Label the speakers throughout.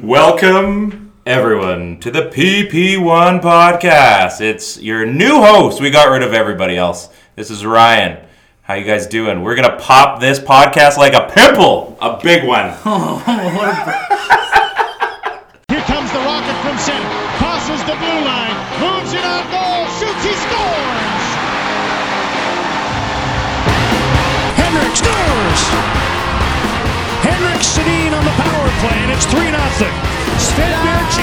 Speaker 1: Welcome, everyone, to the PP1 podcast. It's your new host. We got rid of everybody else. This is Ryan. How you guys doing? We're gonna pop this podcast like a pimple, a big one.
Speaker 2: Here comes the rocket from center. Crosses the blue line. Moves it on goal. Shoots. He scores. Henrik scores. Henrik Sedin on the power play, and it's 3 0. Sven Baertschi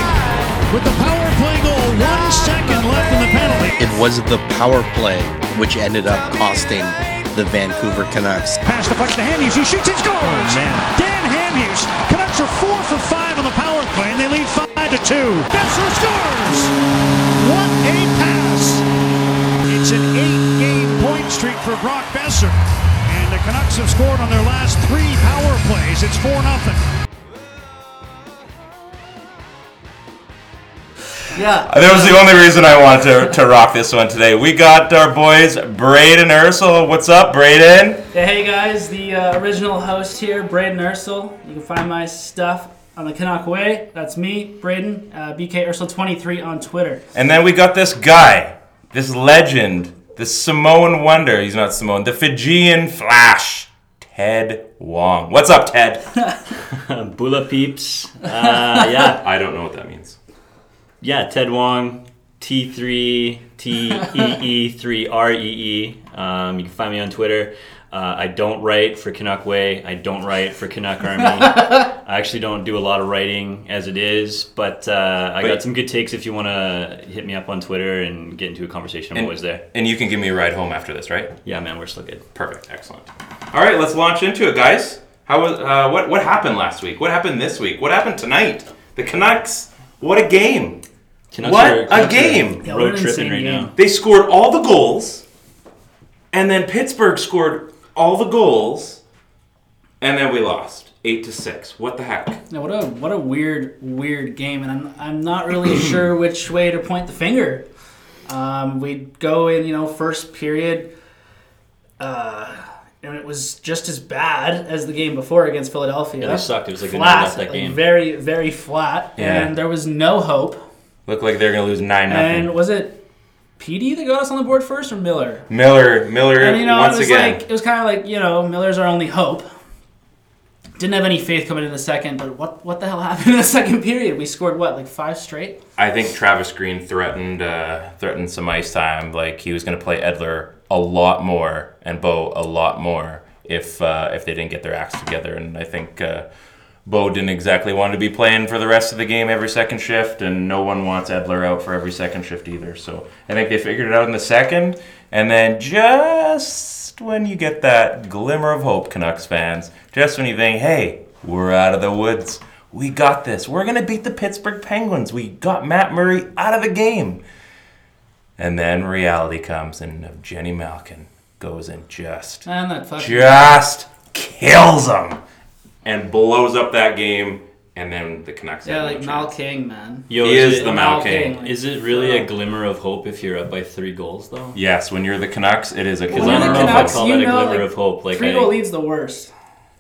Speaker 2: with the power play goal. One second left in the penalty.
Speaker 3: It was the power play which ended up costing the Vancouver Canucks.
Speaker 2: Pass the puck to Hamhuis, who shoots and scores. Oh, Dan Hamhuis. Canucks are four for five on the power play, and they lead five to two. Boeser scores. What a pass! It's an eight-game point streak for Brock Boeser, and the Canucks have scored on their last three power plays. It's four nothing.
Speaker 4: Yeah.
Speaker 1: That was the only reason I wanted to, to rock this one today. We got our boys, Braden Ursel. What's up, Braden?
Speaker 4: Hey guys, the uh, original host here, Braden Ursel. You can find my stuff on the Canuck Way. That's me, Braden, uh, BK Ursel23 on Twitter.
Speaker 1: And then we got this guy, this legend, the Samoan wonder. He's not Samoan, the Fijian Flash, Ted Wong. What's up, Ted?
Speaker 5: Bula peeps. Uh, yeah,
Speaker 1: I don't know what that means.
Speaker 5: yeah. Ted Wong, T3 T E E 3 R E E. Um, you can find me on Twitter. Uh, I don't write for Canuck Way. I don't write for Canuck Army. I actually don't do a lot of writing as it is, but uh, I
Speaker 1: But-
Speaker 5: got some good takes if you want to hit me up on Twitter and get into a conversation. I'm always there.
Speaker 1: And you can give me a ride home after this, right?
Speaker 5: Yeah, man, we're still good.
Speaker 1: Perfect, excellent. All right, let's launch into it, guys. How was uh, what what happened last week? What happened this week? What happened tonight? The Canucks. What a game!
Speaker 5: Canucks
Speaker 1: What
Speaker 5: are-
Speaker 1: a
Speaker 5: Canucks are
Speaker 1: game!
Speaker 4: Yeah,
Speaker 5: road tripping right
Speaker 4: game.
Speaker 5: now.
Speaker 1: They scored all the goals, and then Pittsburgh scored all the goals, and then we lost eight to six. What the heck?
Speaker 4: Yeah, what a what a weird weird game, and I'm I'm not really sure which way to point the finger. Um, we go in, you know, first period, uh, and it was just as bad as the game before against Philadelphia.
Speaker 5: Yeah, they sucked. It was like they
Speaker 4: flat,
Speaker 5: that
Speaker 4: like very very flat,
Speaker 1: Yeah.
Speaker 4: and there was no hope.
Speaker 1: Looked like they're gonna lose nine
Speaker 4: And was it PD that got us on the board first, or Miller?
Speaker 1: Miller, Miller,
Speaker 4: And you know,
Speaker 1: once
Speaker 4: it was
Speaker 1: again.
Speaker 4: like it was kind of like you know Miller's our only hope. Didn't have any faith coming in the second, but what what the hell happened in the second period? We scored what like five straight.
Speaker 1: I think Travis Green threatened uh, threatened some ice time. Like he was going to play Edler a lot more and Bo a lot more if uh, if they didn't get their acts together. And I think uh, Bo didn't exactly want to be playing for the rest of the game every second shift, and no one wants Edler out for every second shift either. So I think they figured it out in the second, and then just when you get that glimmer of hope, Canucks fans, just when you think, hey, we're out of the woods. We got this. We're going to beat the Pittsburgh Penguins. We got Matt Murray out of the game. And then reality comes, and Geno Malkin goes and just,
Speaker 4: And that fucking
Speaker 1: just kills them and blows up that game. And then the Canucks.
Speaker 4: yeah,
Speaker 1: have no
Speaker 4: like Mal
Speaker 1: chance.
Speaker 4: King, man.
Speaker 5: Yo,
Speaker 1: He is
Speaker 5: it-
Speaker 1: the Mal King.
Speaker 4: like,
Speaker 5: Is it really a glimmer of hope if you're up by three goals, though?
Speaker 1: Yes, when you're the Canucks, it is a
Speaker 5: Because
Speaker 4: When
Speaker 5: I
Speaker 4: you're
Speaker 5: don't
Speaker 4: the
Speaker 5: know if
Speaker 4: Canucks,
Speaker 5: I call
Speaker 4: you
Speaker 5: that a
Speaker 4: know,
Speaker 5: glimmer
Speaker 4: like,
Speaker 5: of hope. Like
Speaker 4: Three
Speaker 5: I,
Speaker 4: goal lead's the worst.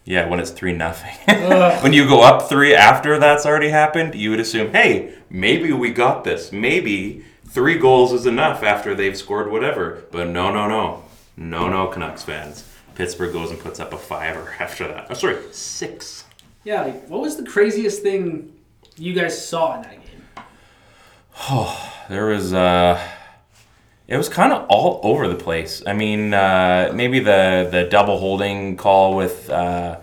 Speaker 1: Yeah, when it's three nothing. When you go up three after that's already happened, you would assume, hey, maybe we got this. Maybe three goals is enough after they've scored whatever. But no, no, no, no, no, Canucks fans. Pittsburgh goes and puts up a fiver after that. Oh, sorry, six.
Speaker 4: Yeah, like what was the craziest thing you guys saw in that game?
Speaker 1: Oh, there was uh it was kind of all over the place. I mean, uh, maybe the the double holding call with uh,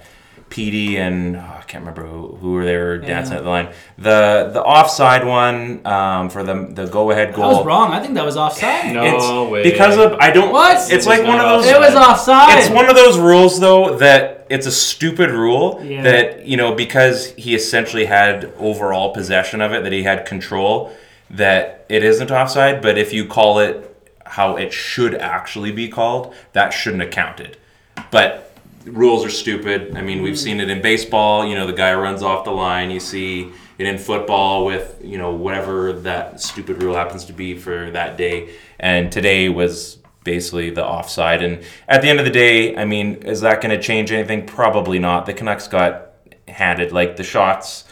Speaker 1: PD and oh, I can't remember who, who were there dancing at the line. The the offside one um, for the the go ahead goal.
Speaker 4: I was wrong. I think that was offside.
Speaker 5: No
Speaker 1: It's
Speaker 5: way.
Speaker 1: Because of I don't.
Speaker 4: What?
Speaker 1: It's
Speaker 5: It
Speaker 1: like
Speaker 5: was
Speaker 1: one of
Speaker 5: not
Speaker 1: those.
Speaker 4: It was offside.
Speaker 1: It's one of those rules though that but it's a stupid rule
Speaker 4: Yeah.
Speaker 1: that you know because he essentially had overall possession of it, that he had control, that it isn't offside. But if you call it how it should actually be called, that shouldn't have counted. But rules are stupid. I mean, we've mm. seen it in baseball. You know, the guy runs off the line. You see it in football with you know whatever that stupid rule happens to be for that day. And today was basically the offside. And at the end of the day, I mean, is that going to change anything? Probably not. The Canucks got handed like the shots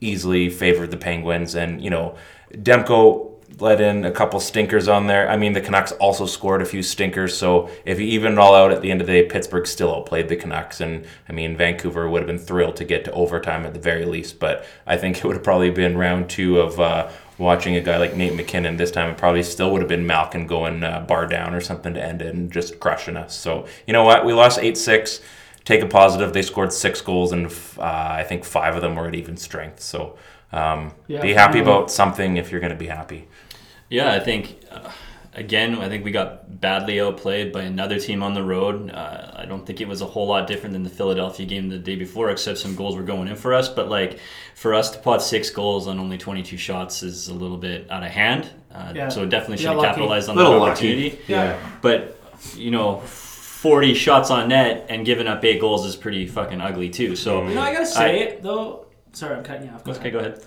Speaker 1: easily favored the Penguins, and you know, Demko let in a couple stinkers on there. I mean, the Canucks also scored a few stinkers. So if you even it all out at the end of the day, Pittsburgh still outplayed the Canucks, and I mean, Vancouver would have been thrilled to get to overtime at the very least. But I think it would have probably been round two of. Uh, Watching a guy like Nate MacKinnon this time, it probably still would have been Malkin going uh, bar down or something to end it and just crushing us. So you know what, we lost eight six take a positive. They scored six goals, and uh, I think five of them were at even strength. So um,
Speaker 4: Yeah,
Speaker 1: be happy
Speaker 4: finally.
Speaker 1: about something if you're going to be happy.
Speaker 5: Yeah, I think uh, again, I think we got badly outplayed by another team on the road. Uh, I don't think it was a whole lot different than the Philadelphia game the day before, except some goals were going in for us. But like for us to pot six goals on only 22 shots is a little bit out of hand. Uh,
Speaker 4: Yeah.
Speaker 5: So definitely should
Speaker 4: Yeah,
Speaker 5: have capitalized on that
Speaker 1: Little lucky.
Speaker 5: opportunity.
Speaker 4: Yeah.
Speaker 5: But you know. 40 shots on net and giving up eight goals is pretty fucking ugly too. So
Speaker 4: You know, I gotta say it though. Sorry, I'm cutting you off. Go
Speaker 5: okay,
Speaker 4: ahead.
Speaker 5: go ahead.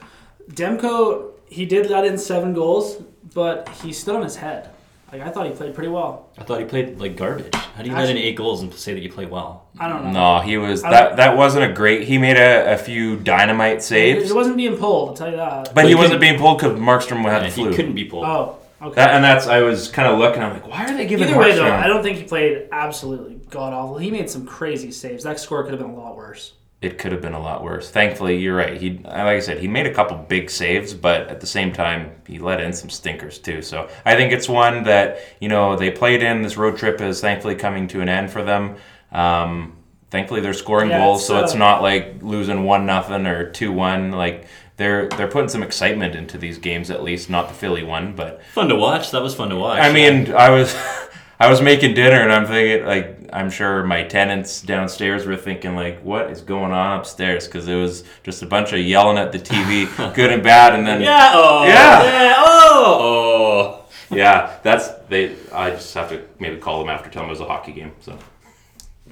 Speaker 4: Demko, he did let in seven goals, but he stood on his head. Like I thought he played pretty well.
Speaker 5: I thought he played like garbage. How do you let in
Speaker 4: Actually-
Speaker 5: eight goals and say that you play well?
Speaker 4: I don't know.
Speaker 1: No, he was
Speaker 4: I
Speaker 1: that.
Speaker 4: don't-
Speaker 1: That wasn't a great. He made a, a few dynamite saves,
Speaker 4: He wasn't being pulled. I'll tell you that.
Speaker 1: but
Speaker 5: he
Speaker 1: he wasn't being pulled because Markstrom had
Speaker 5: Yeah,
Speaker 1: the flu.
Speaker 5: he couldn't be pulled.
Speaker 4: oh, okay.
Speaker 1: That, and that's I was kind of looking. I'm like, why are they giving
Speaker 4: Either way, though,
Speaker 1: Markstrom?
Speaker 4: I don't think he played absolutely god awful. He made some crazy saves. That score could have been a lot worse.
Speaker 1: It could have been a lot worse. Thankfully, you're right. He, like I said, he made a couple big saves, but at the same time, he let in some stinkers too. So I think it's one that you know they played in. This road trip is thankfully coming to an end for them. Um, thankfully, they're scoring
Speaker 4: Yeah,
Speaker 1: goals,
Speaker 4: it's,
Speaker 1: so it's
Speaker 4: uh,
Speaker 1: not like losing one nothing or two one. Like they're they're putting some excitement into these games at least. Not the Philly one, but
Speaker 5: Fun to watch. That was fun to watch.
Speaker 1: I mean, I was I was making dinner and I'm thinking like I'm sure my tenants downstairs were thinking like what is going on upstairs because it was just a bunch of yelling at the TV, good and bad, and then
Speaker 5: yeah. Oh.
Speaker 1: Yeah.
Speaker 5: Yeah. Oh. Oh.
Speaker 1: yeah, that's they. I just have to maybe call them after, tell them it was a hockey game. So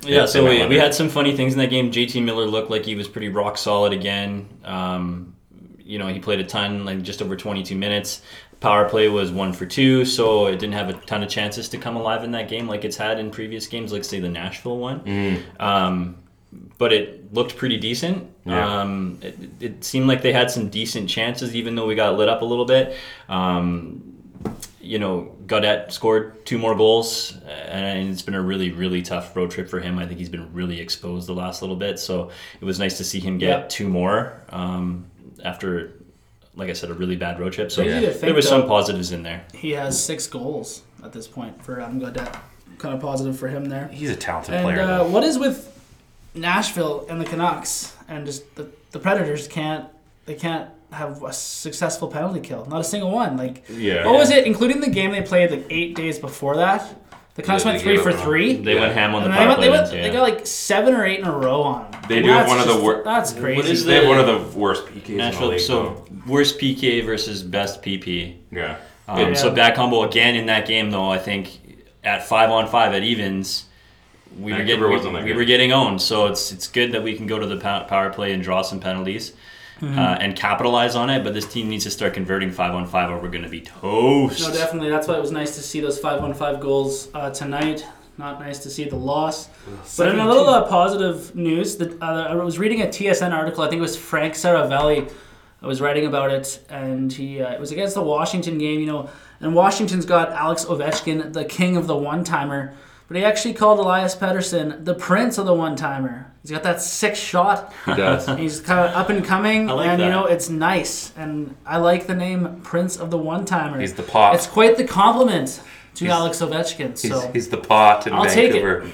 Speaker 5: Yeah. So we,
Speaker 1: wonder.
Speaker 5: we had some funny things in that game. JT Miller looked like he was pretty rock solid again. Um, you know, he played a ton, like just over 22 minutes. Power play was one for two, so it didn't have a ton of chances to come alive in that game like it's had in previous games, like say the Nashville one.
Speaker 1: Mm.
Speaker 5: Um, but it looked pretty decent.
Speaker 1: Yeah.
Speaker 5: Um, it, it seemed like they had some decent chances, even though we got lit up a little bit. Um, you know, Gaudette scored two more goals, and it's been a really, really tough road trip for him. I think he's been really exposed the last little bit, so it was nice to see him get two more um, after, like I said, a really bad road trip. So
Speaker 4: Crazy to
Speaker 5: there
Speaker 4: think,
Speaker 5: was some
Speaker 4: though.
Speaker 5: positives in there.
Speaker 4: He has six goals at this point for Adam Gaudette. Kind of positive for him there.
Speaker 1: he's a talented
Speaker 4: And
Speaker 1: player.
Speaker 4: uh, what is with Nashville and the Canucks and just the, the Predators can't they can't have a successful penalty kill. Not a single one. Like
Speaker 1: Yeah.
Speaker 4: what was it? Including the game they played like eight days before that. The Canucks
Speaker 1: Yeah,
Speaker 4: went three for
Speaker 1: up on-
Speaker 4: three.
Speaker 5: They
Speaker 1: Yeah.
Speaker 5: went ham on the
Speaker 4: they,
Speaker 5: power
Speaker 4: went,
Speaker 5: play.
Speaker 4: they, went,
Speaker 5: wins,
Speaker 4: they got like seven or eight in a row on them.
Speaker 1: They do have
Speaker 4: that's
Speaker 1: one of the
Speaker 4: worst.
Speaker 1: wor-
Speaker 4: That's crazy.
Speaker 5: What is
Speaker 1: they have one of the worst PKs in the league.
Speaker 5: So worst PK versus best PP.
Speaker 1: yeah.
Speaker 5: Um,
Speaker 4: Yeah.
Speaker 5: So back humble again in that game though. I think at five on five at evens, we were getting we, we were getting owned. So it's it's good that we can go to the power play and draw some penalties.
Speaker 4: Mm-hmm.
Speaker 5: Uh, and capitalize on it, but this team needs to start converting five on five, or we're going to be toast.
Speaker 4: No, definitely. That's why it was nice to see those five on five goals uh, tonight. Not nice to see the loss. But in a little uh, positive news, that uh, I was reading a TSN article. I think it was Frank Seravalli. I was writing about it, and he uh, it was against the Washington game. You know, and Washington's got Alex Ovechkin, the king of the one timer. But he actually called Elias Pettersson the prince of the one timer. He's got that sick shot.
Speaker 1: He does.
Speaker 4: He's kind of up and coming,
Speaker 5: I like
Speaker 4: and you know it's nice. And I like the name Prince of the One Timer.
Speaker 1: He's the pot.
Speaker 4: It's quite the compliment to
Speaker 1: He's-
Speaker 4: Alex Ovechkin.
Speaker 1: He's,
Speaker 4: So
Speaker 1: he's the pot in
Speaker 4: I'll take it.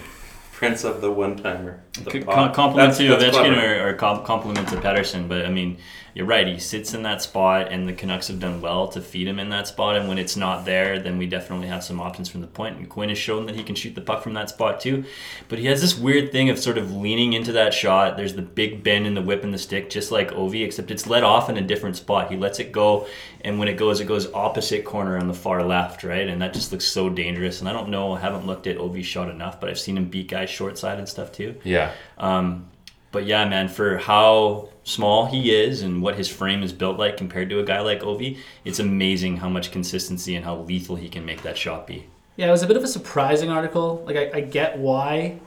Speaker 1: Prince of the one timer.
Speaker 5: C- com- compliment to Ovechkin or, or com- compliment to Pettersson, but I mean, you're right. He sits in that spot, and the Canucks have done well to feed him in that spot. And when it's not there, then we definitely have some options from the point. And Quinn has shown that he can shoot the puck from that spot too. But he has this weird thing of sort of leaning into that shot. There's the big bend in the whip and the stick, just like Ovi, except it's let off in a different spot. He lets it go, and when it goes, it goes opposite corner on the far left, right? And that just looks so dangerous. And I don't know, I haven't looked at Ovi's shot enough, but I've seen him beat guys short side and stuff too.
Speaker 1: Yeah.
Speaker 5: Um, but yeah, man, for how small he is and what his frame is built like compared to a guy like Ovi, it's amazing how much consistency and how lethal he can make that shot be.
Speaker 4: Yeah, it was a bit of a surprising article. Like, I, I get why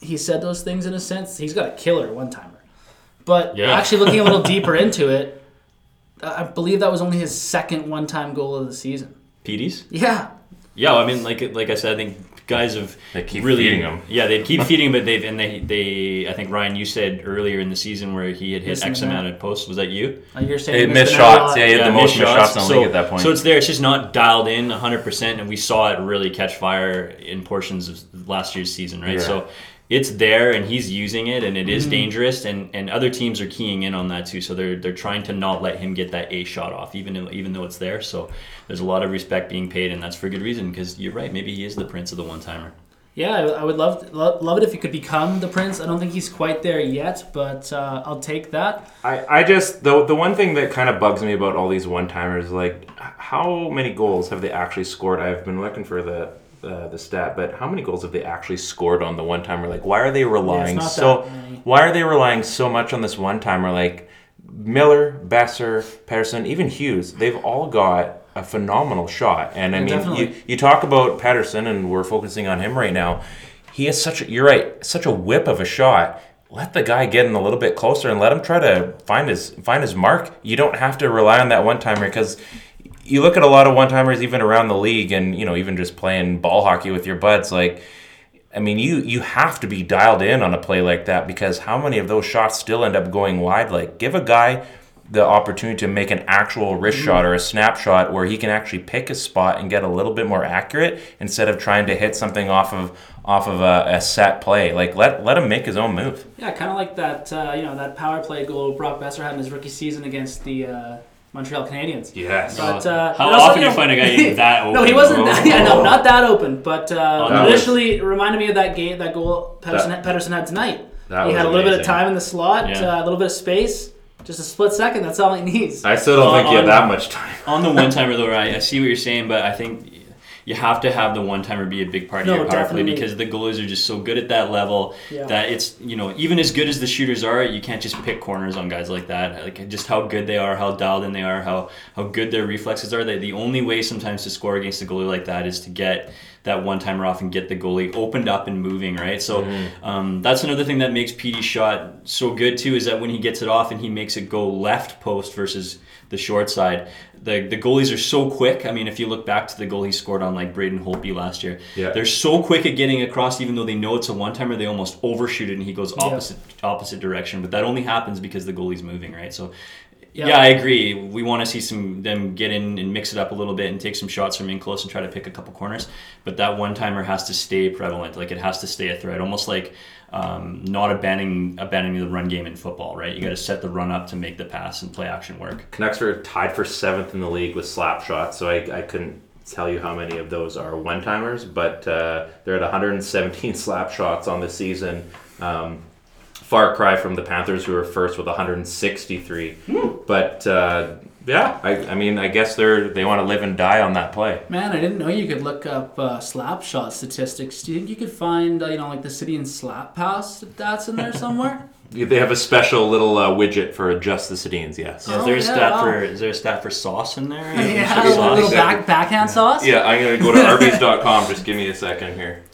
Speaker 4: he said those things in a sense. He's got a killer one timer. But
Speaker 5: Yeah.
Speaker 4: actually, looking a little deeper into it, I believe that was only his second one time goal of the season.
Speaker 5: Petey's?
Speaker 4: Yeah.
Speaker 5: Yeah, I mean, like like I said, I think guys have
Speaker 1: They keep
Speaker 5: really,
Speaker 1: feeding him.
Speaker 5: Yeah, they keep feeding him, but they've and they they I think Ryan, you said earlier in the season where he had hit
Speaker 4: Missing
Speaker 5: X amount of posts. Was that you?
Speaker 4: Uh, you're saying
Speaker 1: It missed
Speaker 4: the net a
Speaker 1: shots.
Speaker 4: lot.
Speaker 1: Yeah, he had the
Speaker 5: missed
Speaker 1: most missed shots in the
Speaker 5: so,
Speaker 1: league at that point.
Speaker 5: So it's there. It's just not dialed in 100%, and we saw it really catch fire in portions of last year's season, right?
Speaker 1: Yeah.
Speaker 5: So it's there, and he's using it, and it is
Speaker 4: Mm-hmm.
Speaker 5: dangerous, and, and other teams are keying in on that too. So they're they're trying to not let him get that A shot off, even though, even though it's there. So there's a lot of respect being paid, and that's for good reason because you're right. Maybe he is the prince of the one timer.
Speaker 4: Yeah, I, I would love lo- love it if he could become the prince. I don't think he's quite there yet, but uh, I'll take that.
Speaker 1: I, I just the the one thing that kind of bugs me about all these one timers like how many goals have they actually scored? I've been looking for the uh, the stat, but how many goals have they actually scored on the one timer? Like why are they relying
Speaker 4: not
Speaker 1: so why are they relying so much on this one timer? Like Miller, Boeser, Pettersson, even Hughes, they've all got a phenomenal shot. And I
Speaker 4: Yeah,
Speaker 1: mean, you, you talk about Pettersson, and we're focusing on him right now. He has such a, you're right, such a whip of a shot. Let the guy get in a little bit closer and let him try to find his find his mark. You don't have to rely on that one timer because you look at a lot of one timers even around the league, and you know even just playing ball hockey with your buds, like. I mean, you you have to be dialed in on a play like that because how many of those shots still end up going wide? Like, give a guy the opportunity to make an actual wrist shot or a snapshot where he can actually pick a spot and get a little bit more accurate instead of trying to hit something off of off of a, a set play. Like, let let him make his own move.
Speaker 4: Yeah, kind of like that. Uh, you know that power play goal Brock Boeser had in his rookie season against the uh, Montreal Canadiens.
Speaker 1: Yes.
Speaker 4: But uh,
Speaker 5: How
Speaker 4: also,
Speaker 5: often
Speaker 4: you
Speaker 5: you find a guy that open?
Speaker 4: no, he wasn't. That, yeah, no,
Speaker 1: Oh.
Speaker 4: not that open. But uh,
Speaker 1: that was-
Speaker 4: initially, it reminded me of that game, that goal Pettersson,
Speaker 1: That-
Speaker 4: Pettersson had tonight.
Speaker 1: that
Speaker 4: he had a little bit of time in the slot,
Speaker 5: Yeah.
Speaker 4: uh, a little bit of space, just a split second. That's all he needs.
Speaker 1: I still don't
Speaker 5: On-
Speaker 1: think he had that much time.
Speaker 5: On the one timer, though, right? I see what you're saying, but I think you have to have the one timer be a big part
Speaker 4: No,
Speaker 5: of your power
Speaker 4: definitely.
Speaker 5: play because the goalies are just so good at that level
Speaker 4: Yeah.
Speaker 5: that it's you know even as good as the shooters are, you can't just pick corners on guys like that. Like just how good they are, how dialed in they are, how how good their reflexes are. They, the only way sometimes to score against a goalie like that is to get that one timer off and get the goalie opened up and moving, right? So um, that's another thing that makes Petey's shot so good too is that when he gets it off and he makes it go left post versus the short side, the the goalies are so quick. I mean, if you look back to the goal he scored on like Braden Holtby last year,
Speaker 1: Yeah.
Speaker 5: they're so quick at getting across, even though they know it's a one timer, they almost overshoot it and he goes opposite opposite direction. But that only happens because the goalie's moving, right? So.
Speaker 4: Yeah.
Speaker 5: Yeah. I agree. We want to see some them get in and mix it up a little bit and take some shots from in close and try to pick a couple corners. But that one timer has to stay prevalent. Like it has to stay a threat, almost like um, not abandoning abandoning the run game in football. Right? You got to set the run up to make the pass and play action work.
Speaker 1: Canucks are tied for seventh in the league with slap shots, so I, I couldn't tell you how many of those are one timers, but uh, they're at 117 slap shots on the season. Um, far cry from the Panthers, who are first with 163. But uh, yeah, I, I mean, I guess they're they want to live and die on that play.
Speaker 4: Man, I didn't know you could look up uh, slap shot statistics. Do you think you could find, uh, you know, like the city and slap pass stats in there somewhere?
Speaker 1: They have a special little uh, widget for just the Sedins, yes.
Speaker 4: Oh,
Speaker 5: is there a
Speaker 4: yeah,
Speaker 5: stat
Speaker 4: wow.
Speaker 5: for is there a stat for sauce in there?
Speaker 4: yeah, a
Speaker 5: Sauce?
Speaker 4: little, little back, backhand sauce.
Speaker 1: Yeah, I'm gonna go to Arby's.com. Just give me a second here.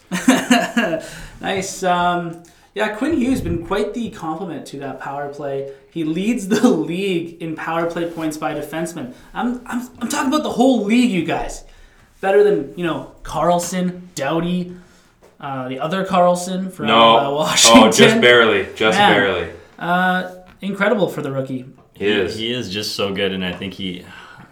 Speaker 4: Nice. Um, yeah, Quinn Hughes been quite the compliment to that power play. He leads the league in power play points by defenseman. I'm, I'm, I'm talking about the whole league, you guys. Better than you know Carlson, Doughty, uh, the other Carlson from
Speaker 1: No,
Speaker 4: uh, Washington.
Speaker 1: oh, just barely, just
Speaker 4: Man.
Speaker 1: barely.
Speaker 4: Uh, incredible for the rookie.
Speaker 1: He is.
Speaker 5: He is just so good, and I think he.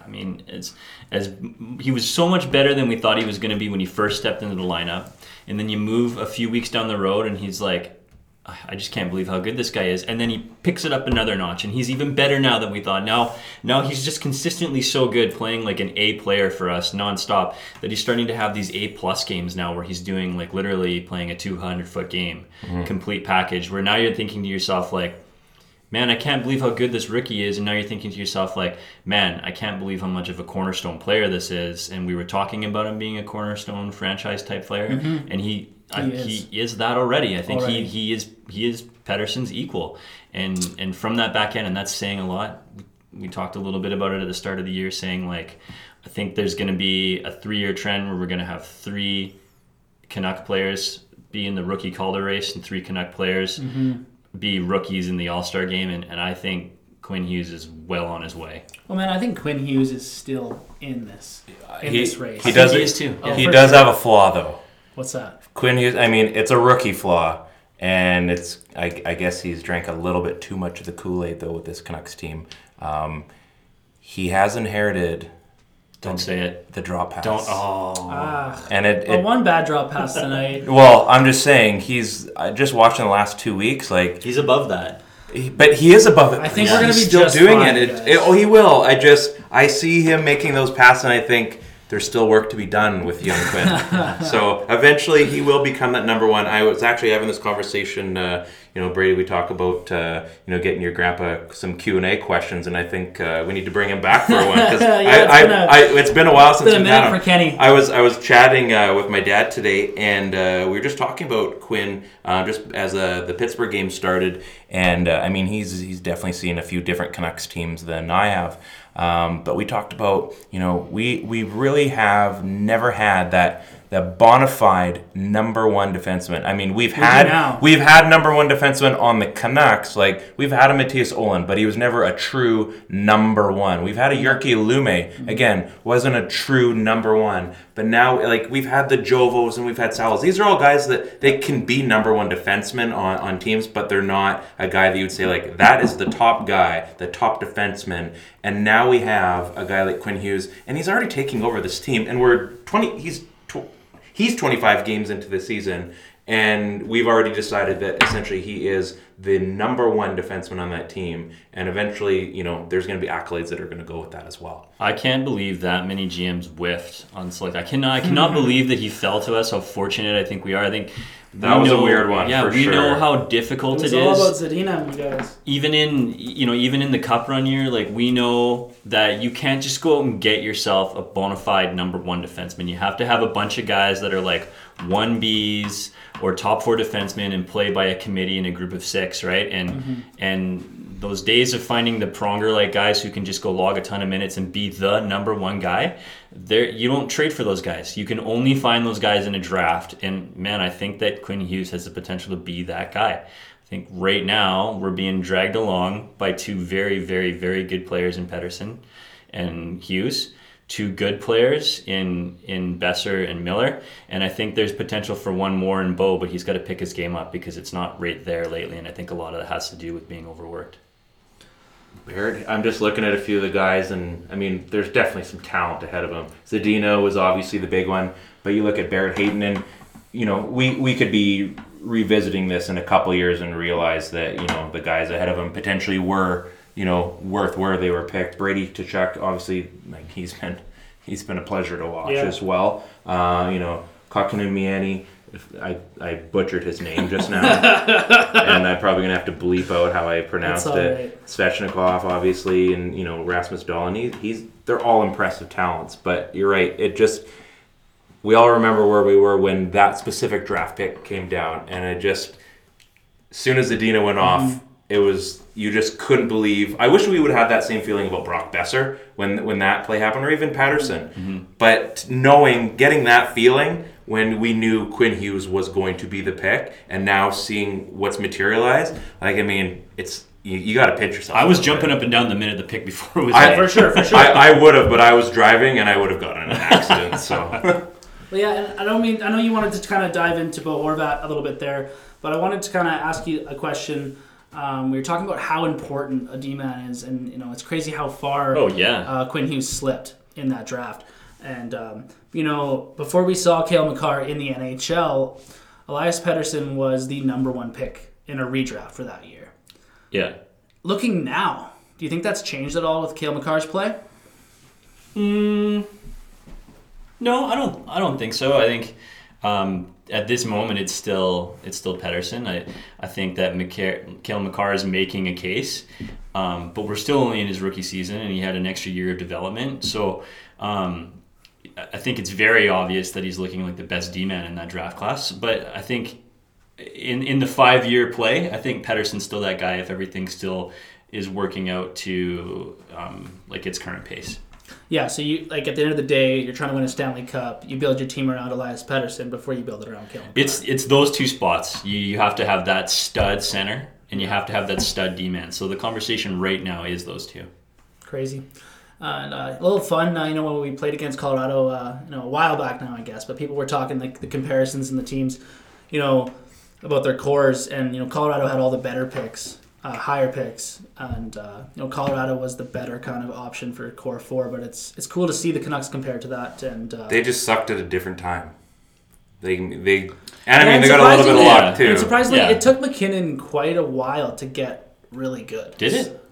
Speaker 5: I mean, it's as he was so much better than we thought he was going to be when he first stepped into the lineup, and then you move a few weeks down the road, and he's like I just can't believe how good this guy is. And then he picks it up another notch, and he's even better now than we thought. Now, now he's just consistently so good, playing like an A player for us nonstop. That he's starting to have these A plus games now, where he's doing like literally playing a 200 foot game, mm-hmm. complete package. Where now you're thinking to yourself like, man, I can't believe how good this rookie is. And now you're thinking to yourself, like, man, I can't believe how much of a cornerstone player this is. And we were talking about him being a cornerstone franchise type player, mm-hmm. and he. I,
Speaker 4: Mm-hmm. He
Speaker 5: he is that already. I think
Speaker 4: Already.
Speaker 5: he, he is he is Pettersson's equal, and and from that back end, and that's saying a lot. We, we talked a little bit about it at the start of the year, saying like, I think there's going to be a three year trend where we're going to have three Canuck players be in the rookie Calder race, and three Canuck players
Speaker 4: Mm-hmm.
Speaker 5: be rookies in the All Star game, and, and I think Quinn Hughes is well on his way.
Speaker 4: Well, man, I think Quinn Hughes is still in this in
Speaker 1: he,
Speaker 4: this race.
Speaker 1: he does
Speaker 5: he is too.
Speaker 4: Oh,
Speaker 1: he does
Speaker 4: sure.
Speaker 1: have a flaw though.
Speaker 4: What's that?
Speaker 1: Quinn Hughes. I mean, it's a rookie flaw, and it's. I, I guess he's drank a little bit too much of the Kool Aid though with this Canucks team. Um, he has inherited
Speaker 5: Don't say it.
Speaker 1: the drop pass.
Speaker 5: Don't. Oh.
Speaker 4: Ah,
Speaker 1: And it,
Speaker 4: well, one bad drop pass tonight.
Speaker 1: well, I'm just saying he's I just watching the last two weeks, like,
Speaker 5: He's above that.
Speaker 1: he- but he is above it.
Speaker 4: I think
Speaker 1: He's
Speaker 4: we're gonna be
Speaker 1: still
Speaker 4: just
Speaker 1: doing
Speaker 4: fine,
Speaker 1: it. It, it. Oh, he will. I just I see him making those passes, and I think there's still work to be done with young Quinn. so eventually, he will become that number one. I was actually having this conversation. Uh, you know, Brady, we talk about uh, you know getting your grandpa some Q and A questions, and I think uh, we need to bring him back for one because
Speaker 4: Yeah,
Speaker 1: I,
Speaker 4: it's
Speaker 1: I,
Speaker 4: been a-
Speaker 1: I, it's been a while since we've had him.
Speaker 4: for Kenny.
Speaker 1: I was I was chatting uh, with my dad today, and uh, we were just talking about Quinn uh, just as uh, the Pittsburgh game started, and uh, I mean he's he's definitely seen a few different Canucks teams than I have. Um, but we talked about you know we we really have never had that that bona fide number one defenseman. I mean we've had we've had number one defenseman on the Canucks like we've had a Mattias Ohlund, but he was never a true number one. We've had a Jyrki Lumme again wasn't a true number one, but now like we've had the Jovos and we've had Salas. These are all guys that they can be number one defensemen on, on teams, but they're not a guy that you would say like that is the top guy, the top defenseman. And now we have a guy like Quinn Hughes, and he's already taking over this team, and we're twenty. He's he's 25 games into the season and we've already decided that essentially he is the number one defenseman on that team and eventually you know there's going to be accolades that are going to go with that as well
Speaker 5: I can't believe that many GMs whiffed on Slick. I cannot. I cannot believe that he fell to us. How fortunate I think we are. I think
Speaker 1: That
Speaker 5: we
Speaker 1: was a weird one,
Speaker 5: Yeah,
Speaker 1: for
Speaker 5: we
Speaker 1: sure.
Speaker 5: know how difficult
Speaker 4: It's all about. Zadina, you guys.
Speaker 5: Even in you know even in the cup run year, like we know that you can't just go out and get yourself a bona fide number one defenseman. You have to have a bunch of guys that are like one Bs or top four defensemen and play by a committee in a group of six, right? And mm-hmm. and those days of finding the pronger like guys who can just go log a ton of minutes and be the number one guy, there you don't trade for those guys. You can only find those guys in a draft. And man, I think that Quinn Hughes has the potential to be that guy. I think right now we're being dragged along by two very, very, very good players in Pettersson and Hughes, two good players in in Boeser and Miller, and I think there's potential for one more in Bo, but he's got to pick his game up because it's not right there lately, and I think a lot of that has to do with being overworked.
Speaker 1: Barrett, I'm just looking at a few of the guys, and I mean, there's definitely some talent ahead of him. Zadina was obviously the big one, but you look at Barrett Hayton, and you know, we we could be revisiting this in a couple years and realize that you know the guys ahead of him potentially were you know worth where they were picked. Brady Tkachuk, obviously, like he's been he's been a pleasure to watch
Speaker 4: Yeah.
Speaker 1: as well. Uh, you know, Kakinen Miani. I, I butchered his name just now, and I'm probably gonna have to bleep out how I pronounced
Speaker 4: all
Speaker 1: it.
Speaker 4: right.
Speaker 1: Svechnikov, obviously, and you know Rasmus Dahlin. He, he's they're all impressive talents, but you're right. It just we all remember where we were when that specific draft pick came down, and it just as soon as Adina went mm-hmm. off, it was you just couldn't believe. I wish we would have had that same feeling about Brock Boeser when when that play happened, or even Pettersson. Mm-hmm. But knowing, getting that feeling when we knew Quinn Hughes was going to be the pick, and now seeing what's materialized, like I mean, it's you, you got to pinch yourself.
Speaker 5: I was jumping
Speaker 1: bit.
Speaker 5: up and down the minute the pick before it was
Speaker 1: I-
Speaker 5: made.
Speaker 4: For sure, for sure.
Speaker 1: I, I would have, but I was driving and I would have gotten in an accident. So
Speaker 4: Well, yeah, and I don't mean I know you wanted to kind of dive into Bo Horvat a little bit there, but I wanted to kind of ask you a question. Um, we were talking about how important a D-man is, and you know it's crazy how far
Speaker 5: Oh, yeah.
Speaker 4: uh, Quinn Hughes slipped in that draft. And um, you know, before we saw Cale Makar in the NHL, Elias Pettersson was the number one pick in a redraft for that year.
Speaker 5: Yeah.
Speaker 4: Looking now, do you think that's changed at all with Cale Makar's play?
Speaker 5: No, I don't. I don't think so. I think um, at this moment it's still it's still Pettersson. I I think that McCar- Cale Makar is making a case, um, but we're still only in his rookie season, and he had an extra year of development. So. Um, I think it's very obvious that he's looking like the best D man in that draft class. But I think in in the five year play, I think Pettersson's still that guy if everything still is working out to um, like its current pace.
Speaker 4: Yeah, so you like at the end of the day, you're trying to win a Stanley Cup. You build your team around Elias Pettersson before you build it around Cale.
Speaker 5: It's it's those two spots. You you have to have that stud center and you have to have that stud D man. So the conversation right now is those two.
Speaker 4: crazy. Uh, and uh, a little fun, uh, you know, when we played against Colorado, uh, you know, a while back now, I guess. But people were talking like the comparisons in the teams, you know, about their cores, and you know, Colorado had all the better picks, uh, higher picks, and uh, you know, Colorado was the better kind of option for core four. But it's it's cool to see the Canucks compared to that, and uh,
Speaker 1: They just sucked at a different time. They they and I mean
Speaker 4: And
Speaker 1: they got a little bit of luck too.
Speaker 4: and surprisingly,
Speaker 5: Yeah.
Speaker 4: it took MacKinnon quite a while to get really good.
Speaker 5: Did it?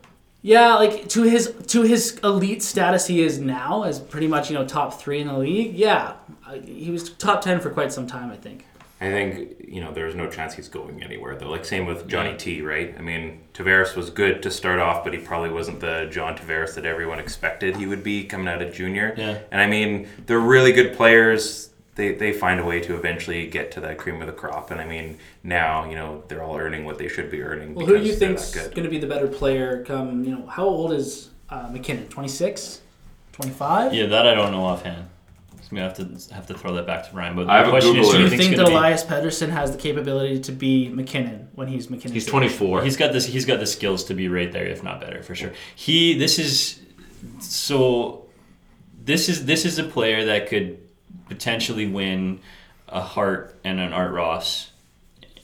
Speaker 4: Yeah, like to his to his elite status he is now as pretty much you know top three in the league. Yeah, Uh, he was top ten for quite some time, I think.
Speaker 1: I think you know there's no chance he's going anywhere though. Like same with Johnny T, right? I mean Tavares was good to start off, but he probably wasn't the John Tavares that everyone expected he would be coming out of junior.
Speaker 5: Yeah.
Speaker 1: And I mean they're really good players. They, they find a way to eventually get to that cream of the crop, and I mean now you know they're all earning what they should be earning.
Speaker 4: Well, who do you
Speaker 1: because they're
Speaker 4: think's going to be the better player? Come, you know, how old is uh, MacKinnon? 26? 25?
Speaker 5: Yeah, that I don't know offhand. So we have to have to throw that back to Ryan. But
Speaker 1: I have
Speaker 5: the
Speaker 1: a
Speaker 5: question is,
Speaker 4: Do you think that
Speaker 5: gonna be-
Speaker 4: Elias Pettersson has the capability to be MacKinnon when he's MacKinnon?
Speaker 1: He's 24.
Speaker 5: He's got this. He's got the skills to be right there, if not better, for sure. He. This is so. This is this is a player that could potentially win a Hart and an Art Ross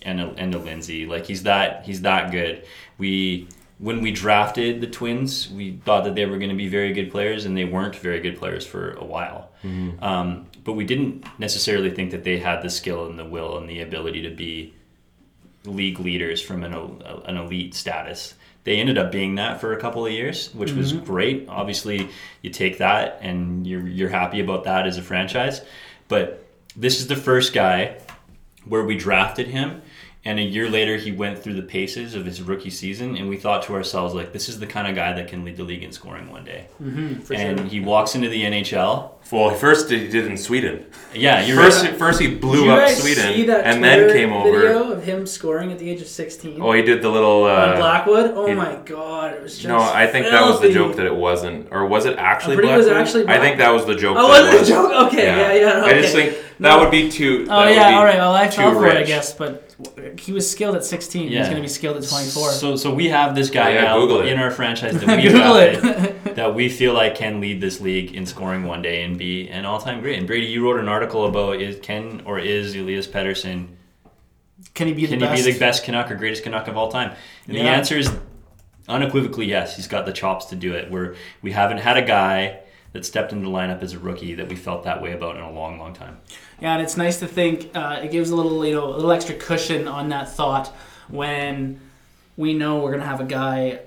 Speaker 5: and a, and a Lindsay. Like he's that he's that good. We when we drafted the Twins, we thought that they were going to be very good players, and they weren't very good players for a while. Um, but we didn't necessarily think that they had the skill and the will and the ability to be league leaders from an, an elite status. They ended up being that for a couple of years, which was mm-hmm. great. Obviously, you take that and you're you're happy about that as a franchise. But this is the first guy where we drafted him and a year later he went through the paces of his rookie season and we thought to ourselves like this is the kind of guy that can lead the league in scoring one day.
Speaker 4: for
Speaker 5: and
Speaker 4: sure.
Speaker 5: he walks into the NHL.
Speaker 1: Well, first he did in Sweden.
Speaker 5: Yeah, you're
Speaker 1: First,
Speaker 5: right.
Speaker 1: first he
Speaker 4: Did
Speaker 1: blew
Speaker 4: you
Speaker 1: up
Speaker 4: guys
Speaker 1: Sweden,
Speaker 4: see that
Speaker 1: and then
Speaker 4: Twitter
Speaker 1: came over.
Speaker 4: video of him scoring at the age of 16
Speaker 1: Oh, he did the little. Uh,
Speaker 4: on Blackwood? Oh
Speaker 1: he-
Speaker 4: my god, it was just
Speaker 1: No, I think that was the joke that it wasn't, or was it actually?
Speaker 4: I'm pretty it was
Speaker 1: Blackwood? I think that was the joke.
Speaker 4: Oh,
Speaker 1: that
Speaker 4: was it a joke? Okay, yeah, yeah.
Speaker 1: I just think that
Speaker 4: No.
Speaker 1: would be too.
Speaker 4: Oh yeah, all right. Well, I
Speaker 1: too
Speaker 4: fell for it, I guess, but he was skilled at 16. He's going to be skilled at 24.
Speaker 5: So, so we have this guy
Speaker 1: Yeah,
Speaker 5: now in our franchise that we
Speaker 4: Google it.
Speaker 5: drafted that we feel like can lead this league in scoring one day and be an all-time great. And Brady, you wrote an article about is can or is Elias Pettersson
Speaker 4: Can he be the
Speaker 5: can he
Speaker 4: best?
Speaker 5: be the best Canuck or greatest Canuck of all time? And the answer is unequivocally yes. He's got the chops to do it. We're we haven't had a guy that stepped into the lineup as a rookie that we felt that way about in a long, long time.
Speaker 4: Yeah, and it's nice to think uh, it gives a little, you know, a little extra cushion on that thought when we know we're gonna have a guy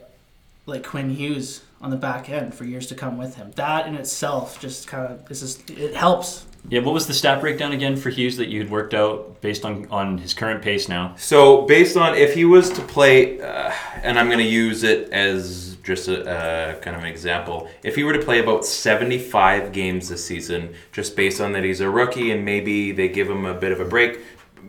Speaker 4: like Quinn Hughes on the back end for years to come with him. That in itself just kind of is just it helps.
Speaker 5: Yeah, what was the stat breakdown again for Hughes that you had worked out based on on his current pace now?
Speaker 1: So based on if he was to play, uh, and I'm going to use it as just a uh, kind of an example. If he were to play about 75 games this season, just based on that he's a rookie and maybe they give him a bit of a break,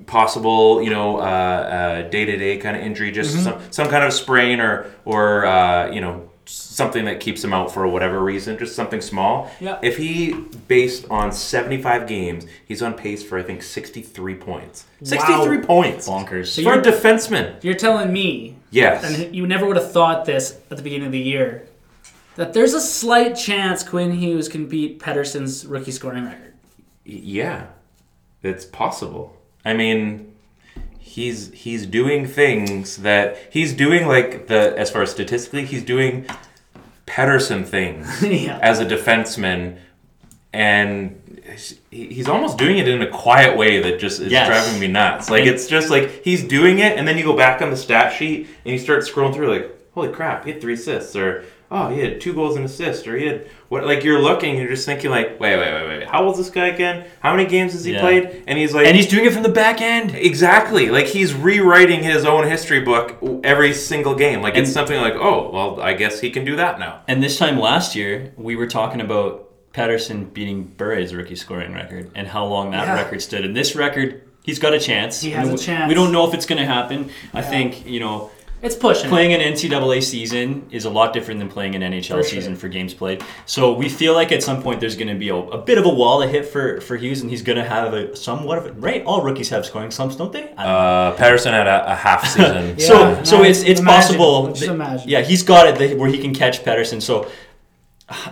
Speaker 1: possible you know uh, uh, day-to-day kind of injury, just some some kind of sprain or or uh, you know something that keeps him out for whatever reason, just something small.
Speaker 4: Yeah.
Speaker 1: If he based on 75 games, he's on pace for I think 63 points. 63 points.
Speaker 5: Bonkers.
Speaker 4: So
Speaker 1: For a
Speaker 4: you're-
Speaker 1: defenseman,
Speaker 4: You're telling me,
Speaker 1: yes.
Speaker 4: and you never would have thought this at the beginning of the year, that there's a slight chance Quinn Hughes can beat Pettersson's rookie scoring record.
Speaker 1: Yeah, it's possible. I mean, he's he's doing things that he's doing like the as far as statistically, he's doing Pettersson things
Speaker 4: Yeah.
Speaker 1: as a defenseman and he's almost doing it in a quiet way that just is
Speaker 5: Yes.
Speaker 1: driving me nuts. Like it's just like he's doing it, and then you go back on the stat sheet and you start scrolling through, like, holy crap, he had three assists, or oh, he had two goals and assists, or he had what? Like you're looking, you're just thinking, like, wait, wait, wait, wait, how old's this guy again? How many games has he
Speaker 5: Yeah.
Speaker 1: played? And he's like,
Speaker 5: And he's doing it from the back end.
Speaker 1: Exactly. Like he's rewriting his own history book every single game. Like it's something like, oh, well, I guess he can do that now.
Speaker 5: And this time last year, we were talking about Pettersson beating Bure's rookie scoring record and how long that
Speaker 4: Yeah.
Speaker 5: record stood. And this record, he's got a chance.
Speaker 4: He has
Speaker 5: I mean,
Speaker 4: a chance.
Speaker 5: We don't know if it's going to happen. I think, you know,
Speaker 4: It's pushing.
Speaker 5: playing an NCAA season is a lot different than playing an NHL
Speaker 4: For sure.
Speaker 5: season for games played. So we feel like at some point there's going to be a, a bit of a wall to hit for, for Hughes, and he's going to have a somewhat of a right. All rookies have scoring slumps, don't they? Don't.
Speaker 1: Uh, Pettersson had a, a half season.
Speaker 4: Yeah.
Speaker 5: so so
Speaker 4: no,
Speaker 5: it's it's
Speaker 4: imagine.
Speaker 5: possible.
Speaker 4: Just
Speaker 5: that-
Speaker 4: imagine.
Speaker 5: Yeah, he's got it where he can catch Pettersson. So,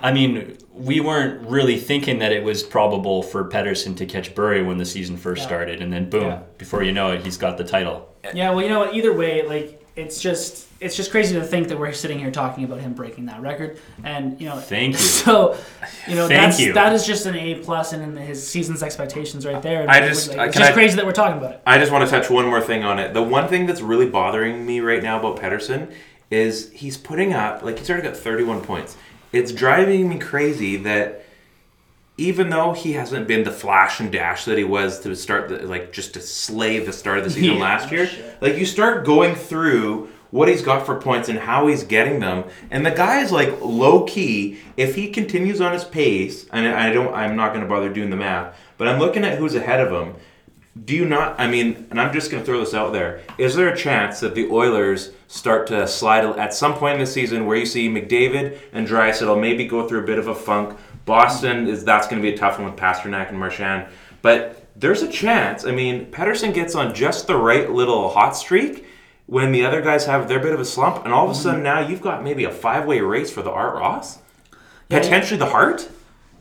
Speaker 5: I mean, we weren't really thinking that it was probable for Pettersson to catch Bure when the season first
Speaker 4: Yeah.
Speaker 5: started, and then boom,
Speaker 4: Yeah.
Speaker 5: before you know it, he's got the title.
Speaker 4: Yeah, well, you know what? Either way, like it's just it's just crazy to think that we're sitting here talking about him breaking that record, and you know.
Speaker 5: Thank you.
Speaker 4: So, you know,
Speaker 5: Thank
Speaker 4: that's
Speaker 5: you.
Speaker 4: that is just an A plus in his season's expectations right there.
Speaker 1: I just-
Speaker 4: uh,
Speaker 1: Like,
Speaker 4: it's just
Speaker 1: I-
Speaker 4: crazy that we're talking about it.
Speaker 1: I just want to touch one more thing on it. The one thing that's really bothering me right now about Pettersson is he's putting up like he's already got 31 points. It's driving me crazy that even though he hasn't been the flash and dash that he was to start the like just to slay the start of the season
Speaker 4: Yeah,
Speaker 1: last year,
Speaker 4: shit.
Speaker 1: like you start going through what he's got for points and how he's getting them, and the guy is like low key. If he continues on his pace, and I don't, I'm not going to bother doing the math, but I'm looking at who's ahead of him. Do you not? I mean, and I'm just going to throw this out there. Is there a chance that the Oilers start to slide at some point in the season where you see McDavid and Draisaitl maybe go through a bit of a funk? Boston is that's going to be a tough one with Pastrnak and Marchand, but there's a chance. I mean, Pettersson gets on just the right little hot streak when the other guys have their bit of a slump, and all of a mm-hmm. sudden now you've got maybe a five-way race for the Art Ross, potentially the Hart.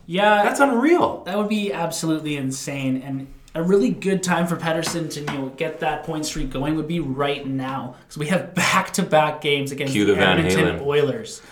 Speaker 4: Yeah,
Speaker 1: That's unreal.
Speaker 4: that would be absolutely insane, and a really good time for Pettersson to you know get that point streak going would be right now because we have back to back games against
Speaker 1: Cue
Speaker 4: the,
Speaker 1: the Van
Speaker 4: Edmonton
Speaker 1: Halen.
Speaker 4: Oilers.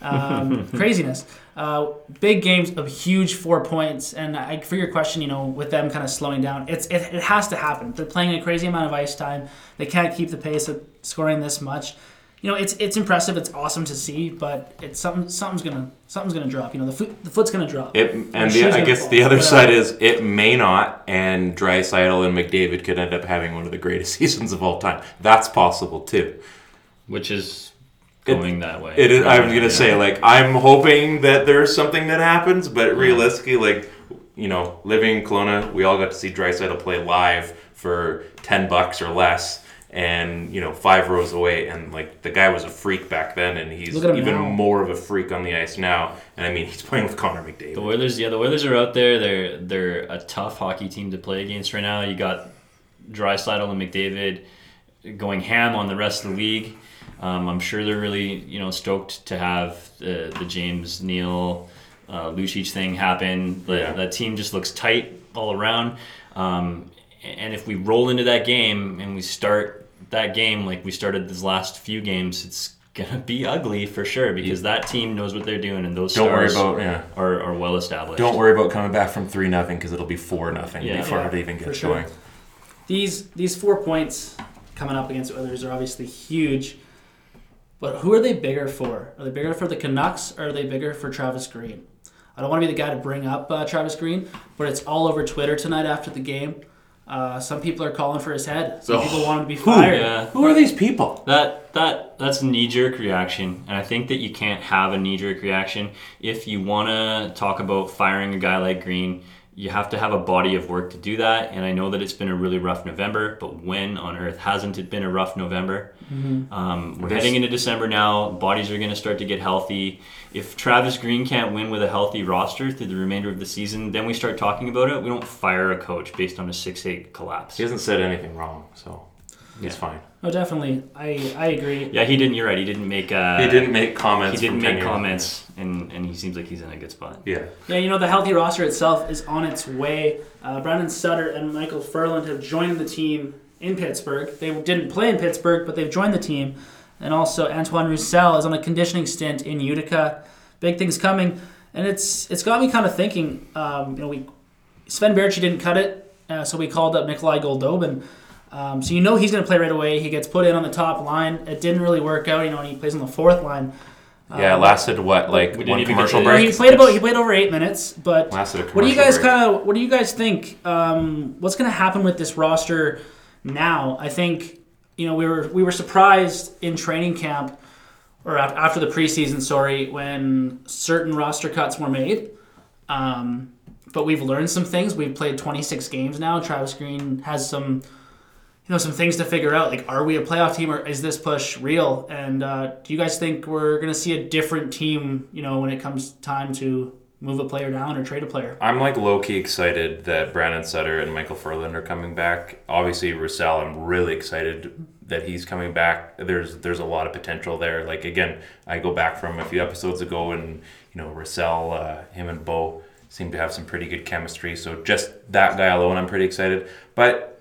Speaker 4: Um, craziness. Uh, big games of huge four points, and I, for your question, you know, with them kind of slowing down, it's it, it has to happen. They're playing a crazy amount of ice time. They can't keep the pace of scoring this much. You know, it's it's impressive. It's awesome to see, but it's something something's gonna something's gonna drop. You know, the foot the foot's gonna drop.
Speaker 1: It, and the, I guess
Speaker 4: fall,
Speaker 1: the other
Speaker 4: whatever.
Speaker 1: side is it may not, and Draisaitl and McDavid could end up having one of the greatest seasons of all time. That's possible too.
Speaker 5: Which is going that way.
Speaker 1: It is. I'm gonna
Speaker 5: Yeah.
Speaker 1: say like I'm hoping that there's something that happens, but realistically, like you know, living in Kelowna, we all got to see Draisaitl play live for ten bucks or less, and you know, five rows away, and like the guy was a freak back then, and he's
Speaker 4: Look at him
Speaker 1: even
Speaker 4: now.
Speaker 1: more of a freak on the ice now. And I mean, he's playing with Connor McDavid.
Speaker 5: The Oilers, yeah, the Oilers are out there. They're they're a tough hockey team to play against right now. You got Draisaitl and McDavid going ham on the rest of the league. Um, I'm sure they're really you know stoked to have the the James Neal uh, Lucic thing happen. The,
Speaker 1: Yeah.
Speaker 5: That team just looks tight all around. Um, and if we roll into that game and we start that game like we started these last few games, it's gonna be ugly for sure because that team knows what they're doing and those
Speaker 1: Don't worry
Speaker 5: stars
Speaker 1: about- yeah.
Speaker 5: are, are well established.
Speaker 1: Don't worry about coming back from three nothing because it'll be four nothing
Speaker 5: Yeah.
Speaker 1: before
Speaker 4: Yeah,
Speaker 1: it even
Speaker 4: for
Speaker 1: gets
Speaker 4: sure.
Speaker 1: going.
Speaker 4: These these four points coming up against the Oilers are obviously huge. But who are they bigger for? Are they bigger for the Canucks or are they bigger for Travis Green? I don't want to be the guy to bring up uh, Travis Green, but it's all over Twitter tonight after the game. Uh, some people are calling for his head. Some
Speaker 1: Oh,
Speaker 4: people want him to be
Speaker 1: who?
Speaker 4: fired.
Speaker 5: Yeah.
Speaker 1: Who are these people?
Speaker 5: That that that's a knee jerk reaction, and I think that you can't have a knee jerk reaction if you want to talk about firing a guy like Green. You have to have a body of work to do that, and I know that it's been a really rough November. But when on earth hasn't it been a rough November? Um, we're
Speaker 1: This-
Speaker 5: heading into December now. Bodies are going to start to get healthy. If Travis Green can't win with a healthy roster through the remainder of the season, then we start talking about it. We don't fire a coach based on a six-eight collapse.
Speaker 1: He hasn't said anything wrong, so he's
Speaker 5: Yeah.
Speaker 1: fine.
Speaker 4: Oh, definitely. I, I agree.
Speaker 5: Yeah, he didn't. You're right. He didn't make. Uh,
Speaker 1: He didn't make comments.
Speaker 5: He didn't
Speaker 1: from
Speaker 5: make
Speaker 1: years
Speaker 5: comments, and, and he seems like he's in a good spot.
Speaker 1: Yeah.
Speaker 4: Yeah, you know, the healthy roster itself is on its way. Uh, Brandon Sutter and Michael Ferland have joined the team in Pittsburgh. They didn't play in Pittsburgh, but they've joined the team. And also, Antoine Roussel is on a conditioning stint in Utica. Big things coming. and it's it's got me kind of thinking. Um, you know, we Sven Baertschi didn't cut it, uh, so we called up Nikolay Goldobin. Um, so you know he's going to play right away. He gets put in on the top line. It didn't really work out, you know, and he plays on the fourth line.
Speaker 1: Yeah, it
Speaker 4: Um,
Speaker 1: lasted what like
Speaker 5: didn't
Speaker 1: one commercial
Speaker 5: get to-
Speaker 4: Well,
Speaker 1: break.
Speaker 4: he played about he played over eight minutes, but
Speaker 1: Lasted a
Speaker 4: what do you guys kind of what do you guys think? Um, what's going to happen with this roster now? I think you know we were we were surprised in training camp or after the preseason, sorry, when certain roster cuts were made. Um, but we've learned some things. We've played 26 games now. Travis Green has some you know some things to figure out. Like, are we a playoff team or is this push real? And uh, do you guys think we're going to see a different team? You know, when it comes time to move a player down or trade a player.
Speaker 1: I'm like low key excited that Brandon Sutter and Michael Ferland are coming back. Obviously, Roussel, I'm really excited that he's coming back. There's there's a lot of potential there. Like again, I go back from a few episodes ago, and you know Roussel, uh, him and Bo seem to have some pretty good chemistry. So just that guy alone, I'm pretty excited. But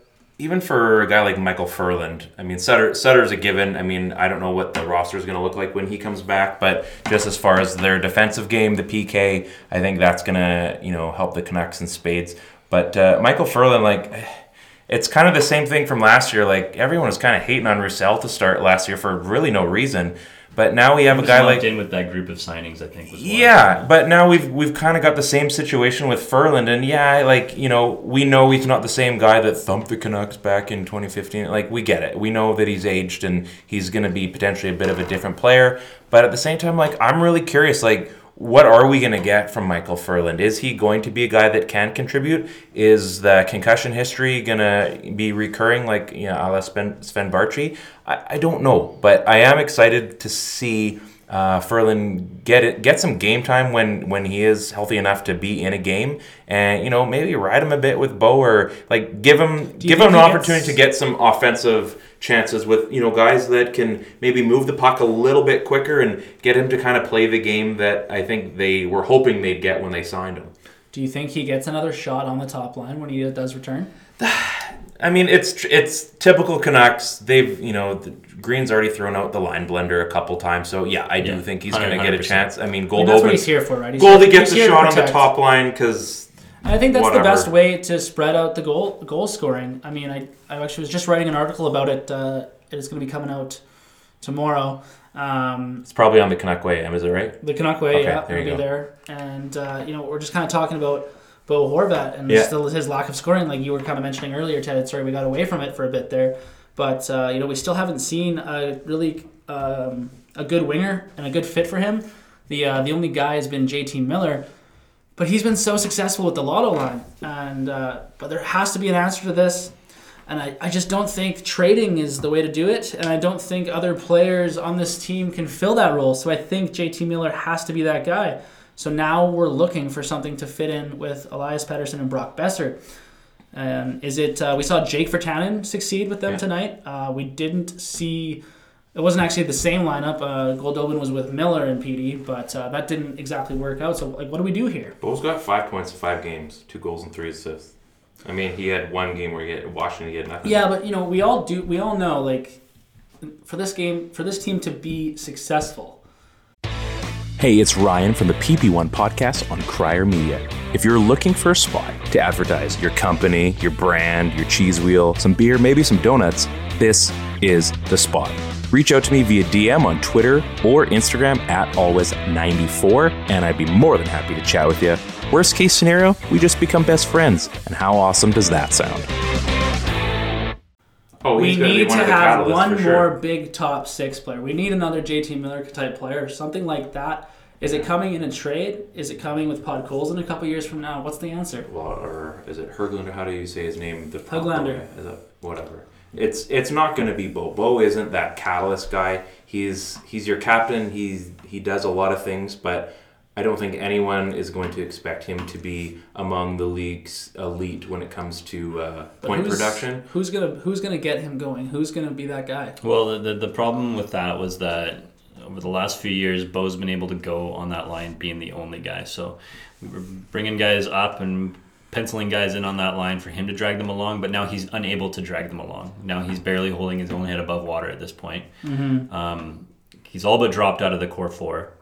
Speaker 1: even for a guy like Michael Ferland, I mean Sutter Sutter's a given. I mean I don't know what the roster is going to look like when he comes back, but just as far as their defensive game, the PK, I think that's going to you know help the Canucks in spades. But uh, Michael Ferland, like it's kind of the same thing from last year. Like everyone was kind of hating on Roussel to start last year for really no reason. But now we have a guy like
Speaker 5: in with that group of signings, I think. Was
Speaker 1: yeah, but now we've we've kind of got the same situation with Ferland, and yeah, like you know, we know he's not the same guy that thumped the Canucks back in 2015. Like we get it, we know that he's aged and he's going to be potentially a bit of a different player. But at the same time, like I'm really curious, like what are we going to get from Michael Ferland? Is he going to be a guy that can contribute? Is the concussion history going to be recurring like you know, a la Sven, Sven Baertschi? I, I don't know, but I am excited to see uh, Ferland get it, get some game time when when he is healthy enough to be in a game, and you know maybe ride him a bit with Bo or like give him give him an opportunity
Speaker 4: gets-
Speaker 1: to get some offensive chances with you know guys that can maybe move the puck a little bit quicker and get him to kind of play the game that I think they were hoping they'd get when they signed him.
Speaker 4: Do you think he gets another shot on the top line when he does return?
Speaker 1: I mean, it's it's typical Canucks. They've you know the, Green's already thrown out the line blender a couple times, so yeah, I do
Speaker 5: Yeah,
Speaker 1: think he's going to get a chance. I mean,
Speaker 4: I mean,
Speaker 1: Gold
Speaker 4: that's what he's here for, right? He's
Speaker 1: Goldie
Speaker 4: here-
Speaker 1: gets a shot on the top line because
Speaker 4: I think that's
Speaker 1: Whatever.
Speaker 4: the best way to spread out the goal goal scoring. I mean, I, I actually was just writing an article about it. Uh, it is going to be coming out tomorrow. Um,
Speaker 1: it's probably on the Canuck way. Em, Is it right?
Speaker 4: the Canuck way,
Speaker 1: Okay,
Speaker 4: yeah,
Speaker 1: there
Speaker 4: will
Speaker 1: you
Speaker 4: be
Speaker 1: go.
Speaker 4: there. And uh, you know, we're just kind of talking about Bo Horvat and
Speaker 1: Yeah.
Speaker 4: still his lack of scoring, like you were kind of mentioning earlier, Ted. Sorry, we got away from it for a bit there, but uh, you know, we still haven't seen a really um, a good winger and a good fit for him. The uh, the only guy has been JT Miller, but he's been so successful with the Lotto line, and uh, but there has to be an answer to this. And I, I just don't think trading is the way to do it. And I don't think other players on this team can fill that role. So I think JT Miller has to be that guy. So now we're looking for something to fit in with Elias Pettersson and Brock Boeser. Um, is it? Uh, we saw Jake Virtanen succeed with them
Speaker 1: Yeah.
Speaker 4: tonight. Uh, we didn't see. It wasn't actually the same lineup. Uh, Goldobin was with Miller and PD, but uh, that didn't exactly work out. So, like, what do we do here?
Speaker 1: Bo's got five points in five games, two goals and three assists. I mean, he had one game where he had Washington, he had nothing.
Speaker 4: Yeah, but you know, we all do. We all know, like, for this game, for this team to be successful,
Speaker 6: Hey, it's Ryan from the PP1 podcast on Crier Media. If you're looking for a spot to advertise your company, your brand, your cheese wheel, some beer, maybe some donuts, this is the spot. Reach out to me via DM on Twitter or Instagram at always94, and I'd be more than happy to chat with you. Worst case scenario, we just become best friends. And how awesome does that sound?
Speaker 1: Oh,
Speaker 4: we
Speaker 1: he's gonna be
Speaker 4: need to have one
Speaker 1: for
Speaker 4: more big top six player. We need another JT Miller type player, something like that. Is it coming in a trade? Is it coming with Podkolzin in a couple years from now? What's the answer?
Speaker 1: Well, or is it Herglander? How do you say his name? The
Speaker 4: Höglander.
Speaker 1: Is it, whatever. It's it's not going to be Bo. Bo isn't that catalyst guy. He's he's your captain. He's he does a lot of things, but I don't think anyone is going to expect him to be among the league's elite when it comes to uh, point
Speaker 4: who's-
Speaker 1: production.
Speaker 4: Who's gonna Who's gonna get him going? Who's gonna be that guy?
Speaker 5: Well, the, the, the problem with that was that over the last few years, Bo's been able to go on that line being the only guy. So we were bringing guys up and penciling guys in on that line for him to drag them along, but now he's unable to drag them along. Now he's barely holding his own head above water at this point. Um, he's all but dropped out of the core four.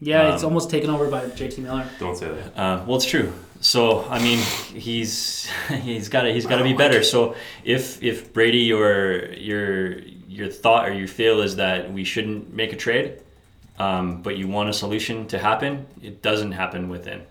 Speaker 4: Yeah,
Speaker 5: Um,
Speaker 4: it's almost taken over by JT Miller.
Speaker 1: Don't say that.
Speaker 5: Uh, well, it's true. So I mean, he's he's got to he's got to be better. So if if Brady your your your thought or your feel is that we shouldn't make a trade, um, but you want a solution to happen, it doesn't happen within.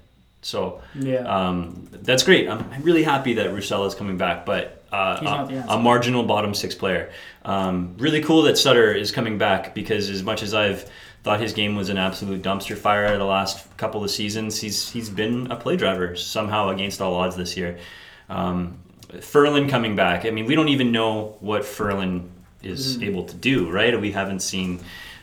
Speaker 5: So
Speaker 4: Yeah.
Speaker 5: um, that's great. I'm, I'm really happy that Roussel is coming back, but uh,
Speaker 4: He's not the
Speaker 5: a, a marginal bottom six player. Um, really cool that Sutter is coming back because as much as I've thought his game was an absolute dumpster fire the last couple of seasons, he's he's been a play driver somehow against all odds this year. Um, Ferland coming back. I mean, we don't even know what Ferland is
Speaker 4: Mm-hmm.
Speaker 5: able to do, right? We haven't seen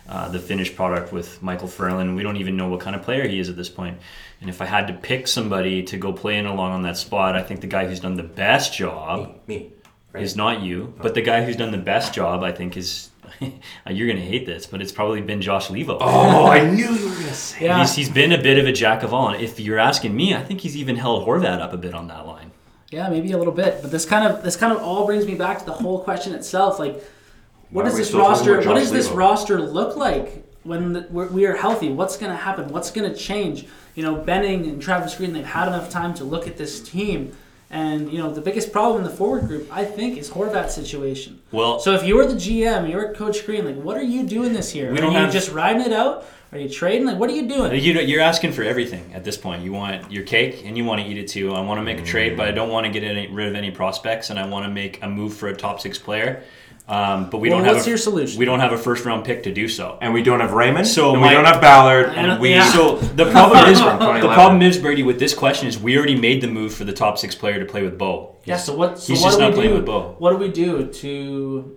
Speaker 5: uh, the finished product with Michael Ferland. We don't even know what kind of player he is at this point. And if I had to pick somebody to go play in along on that spot, I think the guy who's done the best job
Speaker 1: Me. Right.
Speaker 5: is not you, but the guy who's done the best job, I think, is you're gonna hate this, but it's probably been Josh Leivo.
Speaker 1: Oh, I knew you were gonna say.
Speaker 4: Yeah.
Speaker 5: He's, he's been a bit of a jack of all. And if you're asking me, I think he's even held Horvat up a bit on that line.
Speaker 4: Yeah, maybe a little bit, but this kind of this kind of all brings me back to the whole question itself. Like, what does this roster?
Speaker 1: about
Speaker 4: What does this
Speaker 1: Leivo?
Speaker 4: roster look like when the, we're, we are healthy? What's going to happen? What's going to change? You know, Benning and Travis Green, they've had enough time to look at this team, and you know, the biggest problem in the forward group, I think, is Horvat's situation.
Speaker 5: Well,
Speaker 4: So if you were the GM, you were Coach Green, like, what are you doing this year? Are you
Speaker 5: have-
Speaker 4: just riding it out? Are you trading? Like, what are you doing?
Speaker 5: You you're asking for everything at this point. You want your cake and you want to eat it too. I want to make a trade, but I don't want to get any, rid of any prospects, and I want to make a move for a top six player. Um, but we
Speaker 4: Well,
Speaker 5: don't have
Speaker 4: what's
Speaker 5: a,
Speaker 4: your solution?
Speaker 5: We don't have a first round pick to do so.
Speaker 1: And we don't have Raymond.
Speaker 5: So
Speaker 1: and
Speaker 5: my-
Speaker 1: we don't have Ballard. And,
Speaker 4: And-
Speaker 1: we.
Speaker 4: yeah.
Speaker 5: So the problem is the problem is Brady with this question is we already made the move for the top six player to play with Bo.
Speaker 4: Yeah. So what? So
Speaker 5: he's
Speaker 4: what
Speaker 5: just
Speaker 4: do
Speaker 5: not
Speaker 4: we
Speaker 5: playing
Speaker 4: do?
Speaker 5: with Bo.
Speaker 4: What do we do to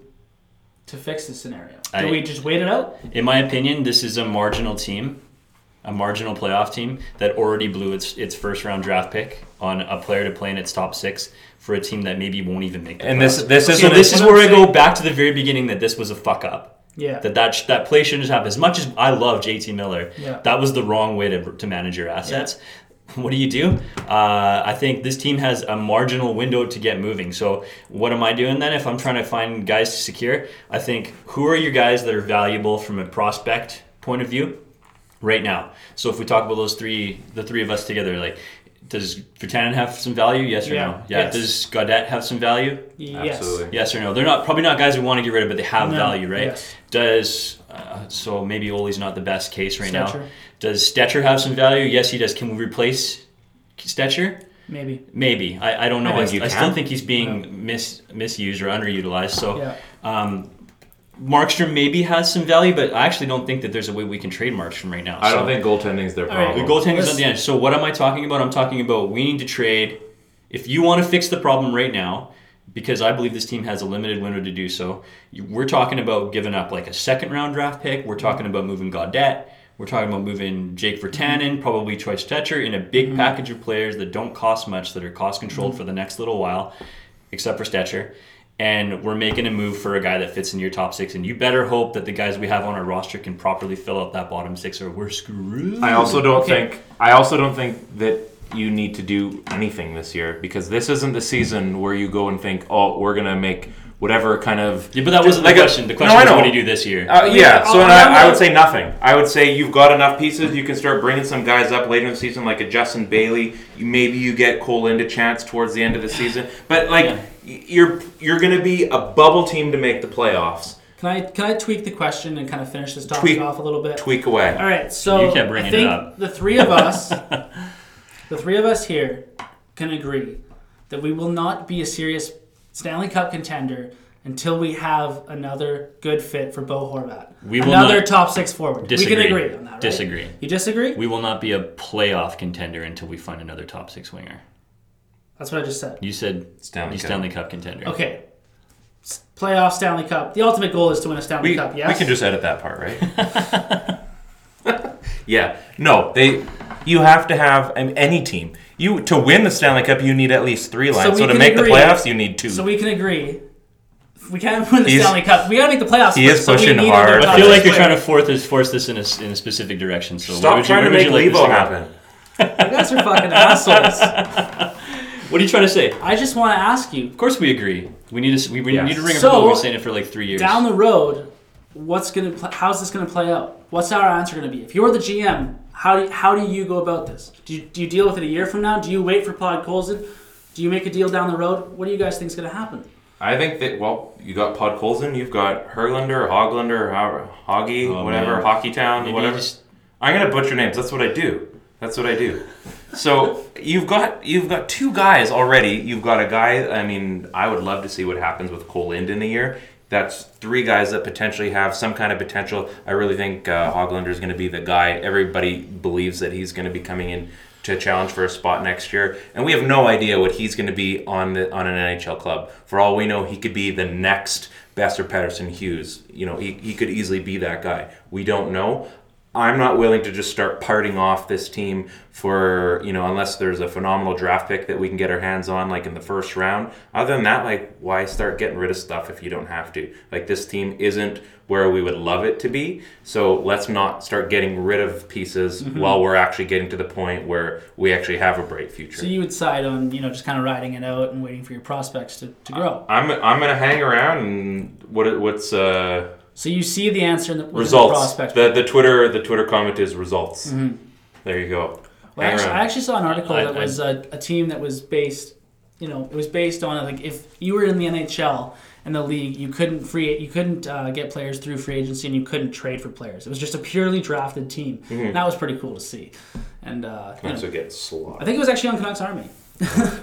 Speaker 4: to fix this scenario? Do
Speaker 5: I-
Speaker 4: we just wait it out?
Speaker 5: In my opinion, this is a marginal team, a marginal playoff team that already blew its its first round draft pick on a player to play in its top six for a team that maybe won't even make. The
Speaker 1: And this-
Speaker 5: playoffs.
Speaker 1: this
Speaker 5: so
Speaker 1: isn't-
Speaker 5: this is where I go back to the very beginning that this was a fuck up.
Speaker 4: Yeah.
Speaker 5: That that, sh- that play shouldn't have. As much as I love JT Miller,
Speaker 4: Yeah.
Speaker 5: that was the wrong way to, to manage your assets. What do you do? Uh, I think this team has a marginal window to get moving. So what am I doing then? If I'm trying to find guys to secure, I think who are your guys that are valuable from a prospect point of view right now? So if we talk about those three, the three of us together, like. Does Virtanen have some value? Yes or
Speaker 4: Yeah.
Speaker 5: no? Yeah.
Speaker 4: Yes.
Speaker 5: Does Gaudette have some value?
Speaker 4: Yes.
Speaker 1: Absolutely.
Speaker 5: Yes or no? They're not probably not guys we want to get rid of, but they have
Speaker 4: No,
Speaker 5: value, right?
Speaker 4: yes.
Speaker 5: Does uh, so maybe Ole's not the best case right now.
Speaker 4: Stecher.
Speaker 5: Does Stecher have some value? Yes, he does. Can we replace Stecher?
Speaker 4: Maybe.
Speaker 5: Maybe. I, I don't know.
Speaker 1: I
Speaker 5: I,
Speaker 1: you
Speaker 5: I still think he's being mis, misused or underutilized. So
Speaker 4: Yeah.
Speaker 5: um, Markstrom maybe has some value, but I actually don't think that there's a way we can trade Markstrom right now.
Speaker 1: I
Speaker 5: So-
Speaker 1: don't think goaltending's their
Speaker 4: All right.
Speaker 1: problem.
Speaker 5: the goaltending is
Speaker 4: Let's-
Speaker 5: on the end. So what am I talking about? I'm talking about we need to trade. If you want to fix the problem right now, because I believe this team has a limited window to do so, we're talking about giving up like a second round draft pick. We're talking about moving Gaudette. We're talking about moving Jake Virtanen, probably Troy Stecher, in a big mm-hmm. package of players that don't cost much, that are cost controlled mm-hmm. for the next little while, except for Stecher. And we're making a move for a guy that fits in your top six. And you better hope that the guys we have on our roster can properly fill out that bottom six, or we're screwed.
Speaker 1: I also don't
Speaker 4: Okay.
Speaker 1: think. I also don't think that you need to do anything this year because this isn't the season where you go and think, oh, we're gonna make whatever kind of.
Speaker 5: Yeah, but that wasn't
Speaker 1: Like
Speaker 5: the question. The question
Speaker 1: I
Speaker 5: was,
Speaker 1: know.
Speaker 5: what do you do this year?
Speaker 1: Uh, yeah, so
Speaker 4: I'll-
Speaker 1: I, I would say nothing. I would say you've got enough pieces. You can start bringing some guys up later in the season, like a Justin Bailey. Maybe you get Cole into chance towards the end of the season. But like,
Speaker 5: Yeah.
Speaker 1: Y- you're you're going to be a bubble team to make the playoffs.
Speaker 4: Can I can I tweak the question and kind of finish this topic
Speaker 1: Tweak-
Speaker 4: off a little bit?
Speaker 1: Tweak away.
Speaker 4: All right, so
Speaker 5: You kept bringing
Speaker 4: I
Speaker 5: it
Speaker 4: think
Speaker 5: up.
Speaker 4: the three of us, the three of us here, can agree that we will not be a serious Stanley Cup contender until we have another good fit for Bo Horvat.
Speaker 5: We will
Speaker 4: another
Speaker 5: not-
Speaker 4: top six forward.
Speaker 5: Disagree.
Speaker 4: We can agree on that, right?
Speaker 5: Disagree.
Speaker 4: You disagree?
Speaker 5: We will not be a playoff contender until we find another top six winger.
Speaker 4: That's what I just said.
Speaker 5: You said
Speaker 1: Stanley
Speaker 5: you
Speaker 1: Cup.
Speaker 5: Stanley Cup contender.
Speaker 4: Okay. S- Playoff Stanley Cup. The ultimate goal is to win a Stanley
Speaker 1: We,
Speaker 4: Cup. Yes.
Speaker 1: we can just edit that part, right? yeah. No, they. You have to have um, any team. You to win the Stanley Cup, you need at least three lines.
Speaker 4: we
Speaker 1: So, to
Speaker 4: can
Speaker 1: make
Speaker 4: agree-
Speaker 1: the playoffs, you need two.
Speaker 4: So we can agree. We can't win the
Speaker 1: He's-
Speaker 4: Stanley Cup. We gotta make the playoffs.
Speaker 1: he
Speaker 4: first,
Speaker 1: is
Speaker 4: so we
Speaker 1: pushing
Speaker 4: need
Speaker 1: hard.
Speaker 4: another
Speaker 5: I feel like you're trying to force this, force this in a, s- in a specific direction. So where
Speaker 1: Stop
Speaker 5: would you-
Speaker 1: trying to
Speaker 5: where would
Speaker 1: make
Speaker 5: you like this
Speaker 1: Leivo
Speaker 5: to go?
Speaker 1: happen.
Speaker 4: You guys are fucking assholes.
Speaker 5: What are you trying to say?
Speaker 4: I just want to ask you
Speaker 5: Of course, we agree. We need to we, we
Speaker 1: Yes.
Speaker 5: need to ring a
Speaker 4: So,
Speaker 5: bell. We've been saying it for like three years.
Speaker 4: down the road, what's gonna pl- how's this gonna play out? What's our answer gonna be? If you're the GM, how do how do you go about this? Do you, do you deal with it a year from now? Do you wait for Podkolzin? Do you make a deal down the road? What do you guys think is gonna happen?
Speaker 1: I think that well, you got Podkolzin, you've got Herlander, Hoglander, Ho- Hoggy,
Speaker 5: Oh,
Speaker 1: whatever,
Speaker 5: man.
Speaker 1: Hockey Town,
Speaker 5: Maybe
Speaker 1: whatever.
Speaker 5: just-
Speaker 1: I'm gonna butcher names. That's what I do. That's what I do. So you've got you've got two guys already. You've got a guy. I mean, I would love to see what happens with Kole Lind in a year. That's three guys that potentially have some kind of potential. I really think uh, Hoglander is going to be the guy. Everybody believes that he's going to be coming in to challenge for a spot next year, and we have no idea what he's going to be on the on an NHL club. For all we know, he could be the next Boeser Pettersson Hughes. You know, he, he could easily be that guy. We don't know. I'm not willing to just start parting off this team for, you know, unless there's a phenomenal draft pick that we can get our hands on, like in the first round. Other than that, like, why start getting rid of stuff if you don't have to? Like, this team isn't where we would love it to be. So let's not start getting rid of pieces while we're actually getting to the point where we actually have a bright future.
Speaker 4: So you would side on you know just kind of riding it out and waiting for your prospects to, to grow.
Speaker 1: I'm, I'm going to hang around and what what's uh,
Speaker 4: So you see the answer in the, within the
Speaker 1: results?
Speaker 4: prospect.
Speaker 1: The, the Twitter the Twitter comment is results. There you go.
Speaker 4: Well, actually. I actually saw an article
Speaker 5: I-
Speaker 4: that
Speaker 5: I-
Speaker 4: was a, a team that was based, you know, it was based on like if you were in the NHL and the league, you couldn't free, you couldn't uh, get players through free agency, and you couldn't trade for players. It was just a purely drafted team.
Speaker 1: Mm-hmm.
Speaker 4: And that was pretty cool to see. And uh, you
Speaker 1: That's
Speaker 4: know,
Speaker 1: what gets
Speaker 4: I think it was actually on Canucks Army.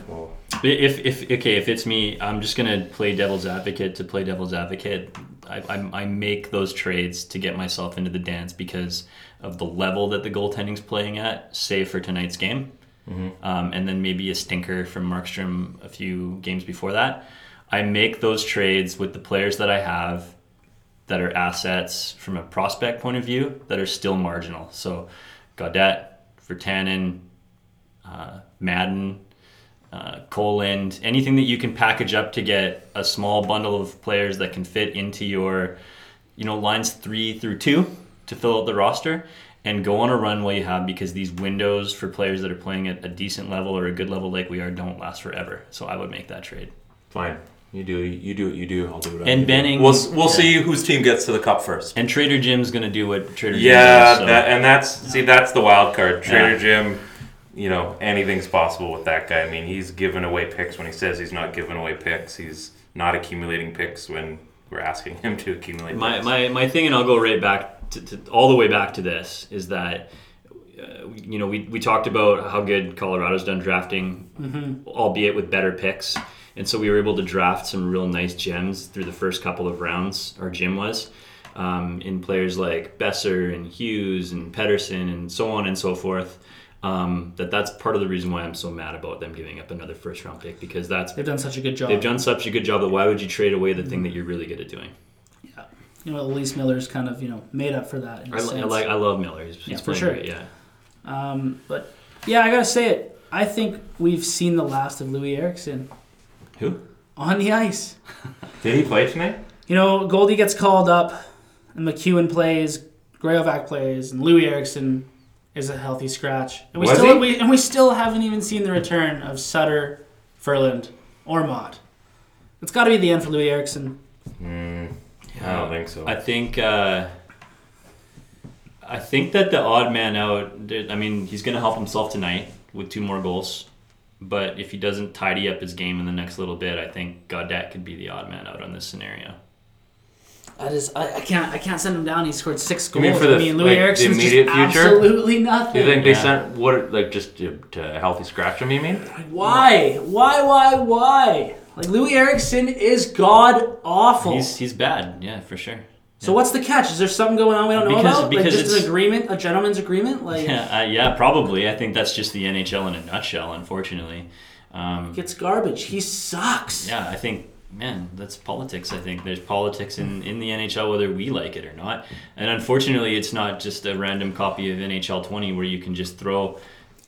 Speaker 5: If, if okay, if it's me, I'm just gonna play devil's advocate to play devil's advocate. I, I, I make those trades to get myself into the dance because of the level that the goaltending's playing at, save for tonight's game, um, and then maybe a stinker from Markstrom a few games before that. I make those trades with the players that I have that are assets from a prospect point of view that are still marginal. So, Gaudette, Virtanen, uh, Madden, uh, Coland, anything that you can package up to get a small bundle of players that can fit into your, you know, lines three through two to fill out the roster and go on a run while you have because these windows for players that are playing at a decent level or a good level like we are don't last forever. So I would make that trade.
Speaker 1: fine. You do you do what you do. I'll do what I
Speaker 5: And. Benning-
Speaker 1: We'll we'll
Speaker 5: yeah.
Speaker 1: see whose team gets to the cup first.
Speaker 5: And Trader Jim's gonna do what Trader Jim
Speaker 1: Yeah,
Speaker 5: does. so-
Speaker 1: that, and that's see that's the wild card. Trader
Speaker 5: Yeah.
Speaker 1: Jim, you know anything's possible with that guy. I mean, he's giving away picks when he says he's not giving away picks. He's not accumulating picks when we're asking him to accumulate.
Speaker 5: my,
Speaker 1: picks.
Speaker 5: my, my thing, and I'll go right back to, to all the way back to this, is that uh, you know we, we talked about how good Colorado's done drafting, albeit with better picks, and so we were able to draft some real nice gems through the first couple of rounds. Our gym was. Um, in players like Boeser and Hughes and Pettersson and so on and so forth, um, that that's part of the reason why I'm so mad about them giving up another first round pick because that's
Speaker 4: They've done such a good job.
Speaker 5: they've done such a good job that why would you trade away the thing that you're really good at doing?
Speaker 4: yeah. You know, Elise Miller's kind of you know made up for that.
Speaker 5: I, I like I love Miller. He's, he's
Speaker 4: Yeah, for sure.
Speaker 5: great. Yeah.
Speaker 4: Um, but yeah, I gotta say it. I think we've seen the last of Loui Eriksson
Speaker 5: Who?
Speaker 4: on the ice.
Speaker 1: Did he play tonight?
Speaker 4: You know, Goldie gets called up, and MacEwen plays, Graovac plays, and Loui Eriksson is a healthy scratch. And we
Speaker 1: Was
Speaker 4: still
Speaker 1: he?
Speaker 4: we, and we still haven't even seen the return of Sutter, Ferland, or Motte. It's got to be the end for Loui Eriksson.
Speaker 1: I don't think so.
Speaker 5: I think uh, I think that the odd man out. I mean, he's going to help himself tonight with two more goals. But if he doesn't tidy up his game in the next little bit, I think Gaudette could be the odd man out on this scenario.
Speaker 4: I just I, I can't I can't send him down. He scored six goals.
Speaker 1: You
Speaker 4: goals.
Speaker 1: mean for the-
Speaker 4: I mean, Louis
Speaker 1: like, the immediate
Speaker 4: just
Speaker 1: future?
Speaker 4: absolutely nothing.
Speaker 1: You think they
Speaker 5: Yeah.
Speaker 1: sent what like just to, to healthy scratch him? You mean?
Speaker 4: Why? Why? Why? Why? Like Loui Eriksson is god awful.
Speaker 5: He's he's bad. Yeah, for sure.
Speaker 4: so what's the catch? Is there something going on we don't know about?
Speaker 5: because
Speaker 4: like just
Speaker 5: it's-
Speaker 4: an agreement, a gentleman's agreement? Like
Speaker 5: Yeah, uh, yeah, probably. I think that's just the NHL in a nutshell. Unfortunately. Um,
Speaker 4: it's garbage. He sucks.
Speaker 5: Yeah, I think, man, that's politics. I think there's politics in, in the NHL whether we like it or not. And unfortunately, it's not just a random copy of NHL 20 where you can just throw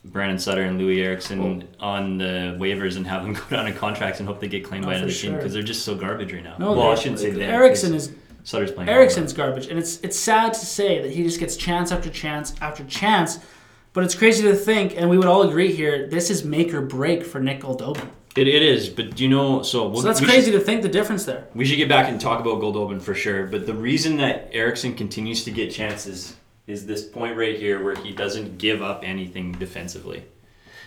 Speaker 5: Brandon Sutter and Loui Eriksson on the waivers and have them go down on contracts and hope they get claimed by another team because they're just so garbage right now.
Speaker 4: No,
Speaker 5: well, I shouldn't say that.
Speaker 4: Eriksson is
Speaker 5: Sutter's playing.
Speaker 4: Eriksson's garbage, and it's it's sad to say that he just gets chance after chance after chance. But it's crazy to think, and we would all agree here, this is make or break for Nick Goldobin.
Speaker 5: It, it is, but you know, so, we'll,
Speaker 4: So that's crazy
Speaker 5: Should,
Speaker 4: to think the difference there.
Speaker 5: we should get back and talk about Goldobin for sure. But the reason that Eriksson continues to get chances is this point right here where he doesn't give up anything defensively.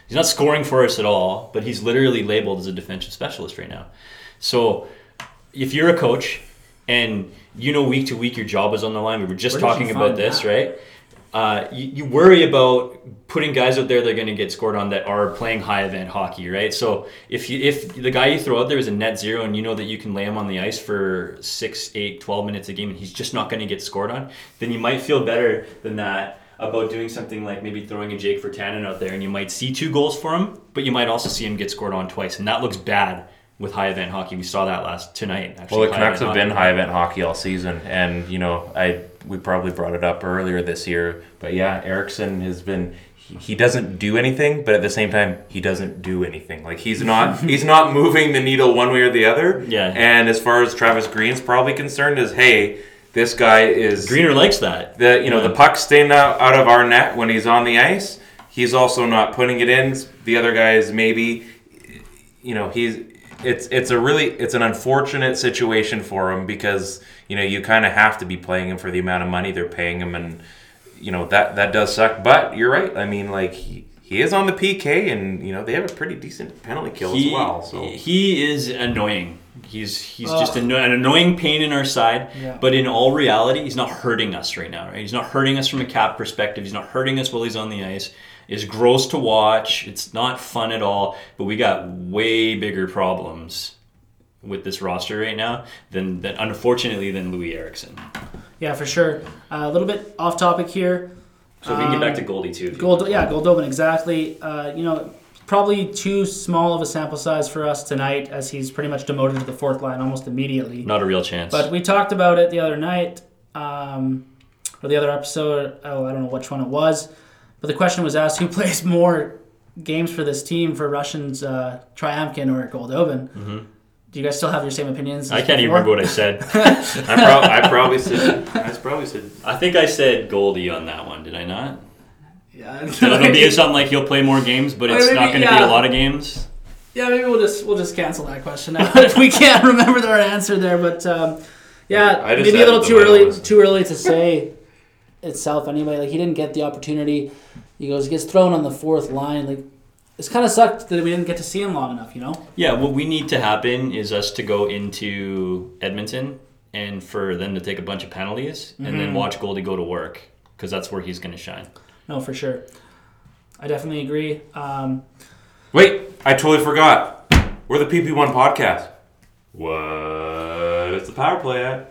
Speaker 5: He's not scoring for us at all, but he's literally labeled as a defensive specialist right now. So if you're a coach and you know week to week your job is on the line, we were just
Speaker 4: Where
Speaker 5: talking about this,
Speaker 4: that?
Speaker 5: right? Uh, you, you worry about putting guys out there that are going to get scored on that are playing high event hockey, right? So if you if the guy you throw out there is a net zero and you know that you can lay him on the ice for six, eight, 12 minutes a game and he's just not going to get scored on, then you might feel better than that about doing something like maybe throwing a Jake for Virtanen out there and you might see two goals for him, but you might also see him get scored on twice, and that looks bad with high event hockey. We saw that last tonight. Actually,
Speaker 1: Well, the Canucks have been high event hockey all season, and you know, I we probably brought it up earlier this year, but yeah, Eriksson has been. He, he doesn't do anything, but at the same time, he doesn't do anything. Like he's not he's not moving the needle one way or the other.
Speaker 5: Yeah.
Speaker 1: And as far as Travis Green's probably concerned, is hey, this guy is
Speaker 5: Greener likes that.
Speaker 1: the you know
Speaker 5: Yeah.
Speaker 1: the puck's staying out, out of our net when he's on the ice. He's also not putting it in. The other guy is maybe, you know, he's it's it's a really it's an unfortunate situation for him because you know you kind of have to be playing him for the amount of money they're paying him, and you know that that does suck. But you're right. I mean, like he, he is on the PK, and you know they have a pretty decent penalty kill
Speaker 5: he,
Speaker 1: as well. So
Speaker 5: he is annoying. He's he's
Speaker 4: Ugh.
Speaker 5: just anno- an annoying pain in our side.
Speaker 4: Yeah.
Speaker 5: But in all reality, he's not hurting us right now. Right? He's not hurting us from a cap perspective. He's not hurting us while he's on the ice. It's gross to watch. It's not fun at all. But we got way bigger problems with this roster right now than, than unfortunately than Loui Eriksson.
Speaker 4: Yeah, for sure. Uh, a little bit off topic here.
Speaker 5: So we can get back
Speaker 4: Um,
Speaker 5: to Goldie too.
Speaker 4: Gold, yeah, Goldobin, exactly. Uh, you know, probably too small of a sample size for us tonight, as he's pretty much demoted to the fourth line almost immediately.
Speaker 5: Not a real chance.
Speaker 4: But we talked about it the other night, um, or the other episode. Oh, I don't know which one it was. But the question was asked: Who plays more games for this team for Russians, uh, Tryamkin or Goldobin? Do you guys still have your same opinions?
Speaker 5: I can't even remember what I said.
Speaker 1: I, prob- I probably said I probably said
Speaker 5: I think I said Goldie on that one. Did I not?
Speaker 4: Yeah,
Speaker 5: It'll be something like he'll play more games, but it's
Speaker 4: maybe-
Speaker 5: not going to be a lot of games.
Speaker 4: Yeah, maybe we'll just we'll just cancel that question now if we can't remember our answer there. But um, yeah, maybe a little too early too early to say itself anyway. Like he didn't get the opportunity. He goes he gets thrown on the fourth line. Like it's kind of sucked that we didn't get to see him long enough. You know.
Speaker 5: Yeah, what we need to happen is us to go into Edmonton and for them to take a bunch of penalties and
Speaker 4: Mm-hmm.
Speaker 5: then watch Goldie go to work because that's where he's going to shine.
Speaker 4: No, for sure. I definitely agree. Um,
Speaker 1: Wait, I totally forgot. We're the PP1 podcast. What? What is the power play at?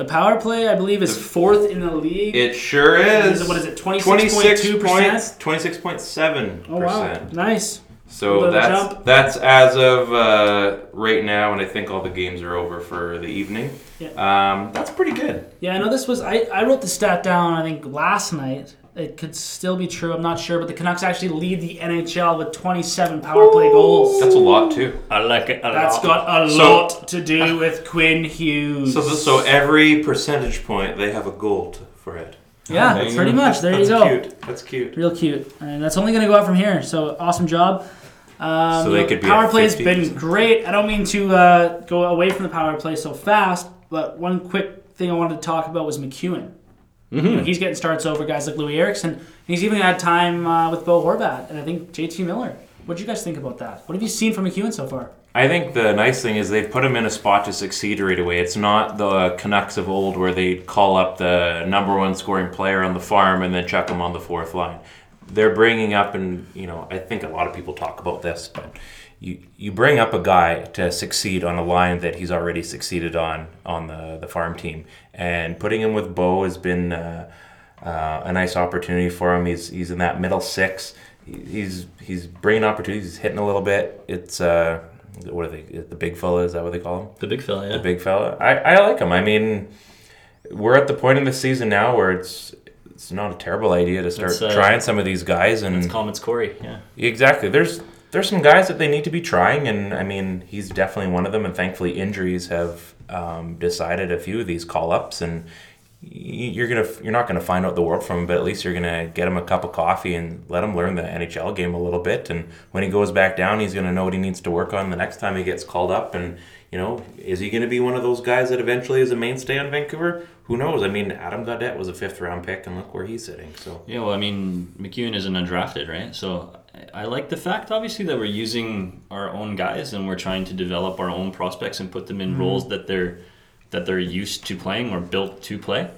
Speaker 4: The power play, I believe, is fourth in the league.
Speaker 1: It sure is.
Speaker 4: Is it- what is it, 26.2%?
Speaker 1: points, 26.7%.
Speaker 4: oh wow, nice.
Speaker 1: So that's that's as of uh, right now, and I think all the games are over for the evening. Yeah. Um, that's pretty good.
Speaker 4: Yeah, I know this was. I, I wrote the stat down. I think last night. It could still be true. I'm not sure, but the Canucks actually lead the NHL with 27 power play goals.
Speaker 1: That's a lot too.
Speaker 5: I like it a
Speaker 4: That's
Speaker 5: lot.
Speaker 4: got a
Speaker 1: So-
Speaker 4: lot to do with Quinn Hughes.
Speaker 1: So so every percentage point they have a goal to, for it.
Speaker 4: yeah,
Speaker 1: There
Speaker 4: pretty
Speaker 1: go.
Speaker 4: much. There
Speaker 1: that's
Speaker 4: you go.
Speaker 1: Cute. That's cute.
Speaker 4: Real cute, and that's only going to go up from here. So awesome job. Um,
Speaker 1: So they could be
Speaker 4: power
Speaker 1: at
Speaker 4: play has
Speaker 1: 50.
Speaker 4: been great. I don't mean to uh, go away from the power play so fast, but one quick thing I wanted to talk about was MacEwen.
Speaker 1: Mm-hmm.
Speaker 4: You know, he's getting starts over guys like Loui Eriksson. He's even had time uh, with Bo Horvat and I think JT Miller. What do you guys think about that? What have you seen from MacEwen so far?
Speaker 1: I think the nice thing is they've put him in a spot to succeed right away. It's not the Canucks of old where they call up the number one scoring player on the farm and then chuck him on the fourth line. They're bringing up, and you know, I think a lot of people talk about this, but you you bring up a guy to succeed on a line that he's already succeeded on on the the farm team, and putting him with Bo has been. Uh, uh, a nice opportunity for him. He's he's in that middle six. He's he's bringing opportunities. He's hitting a little bit. It's uh, what are they? The big fella is that what they call him?
Speaker 5: the big fella, yeah.
Speaker 1: The big fella. I, I like him. I mean, we're at the point in the season now where it's it's not a terrible idea to start
Speaker 5: uh,
Speaker 1: trying some of these guys and
Speaker 5: It's Comets Corey, yeah.
Speaker 1: Exactly. There's there's some guys that they need to be trying, and I mean he's definitely one of them. And thankfully, injuries have um, decided a few of these call ups, and you're gonna you're not gonna find out the world from him, but at least you're gonna get him a cup of coffee and let him learn the NHL game a little bit. And when he goes back down, he's gonna know what he needs to work on the next time he gets called up. And you know, is he gonna be one of those guys that eventually is a mainstay on Vancouver? Who knows? I mean, Adam Gaudette was a fifth round pick, and look where he's sitting. So
Speaker 5: Yeah, well, I mean, MacEwen isn't undrafted, right? So I like the fact, obviously, that we're using our own guys and we're trying to develop our own prospects and put them in roles that they're that they're used to playing or built to play.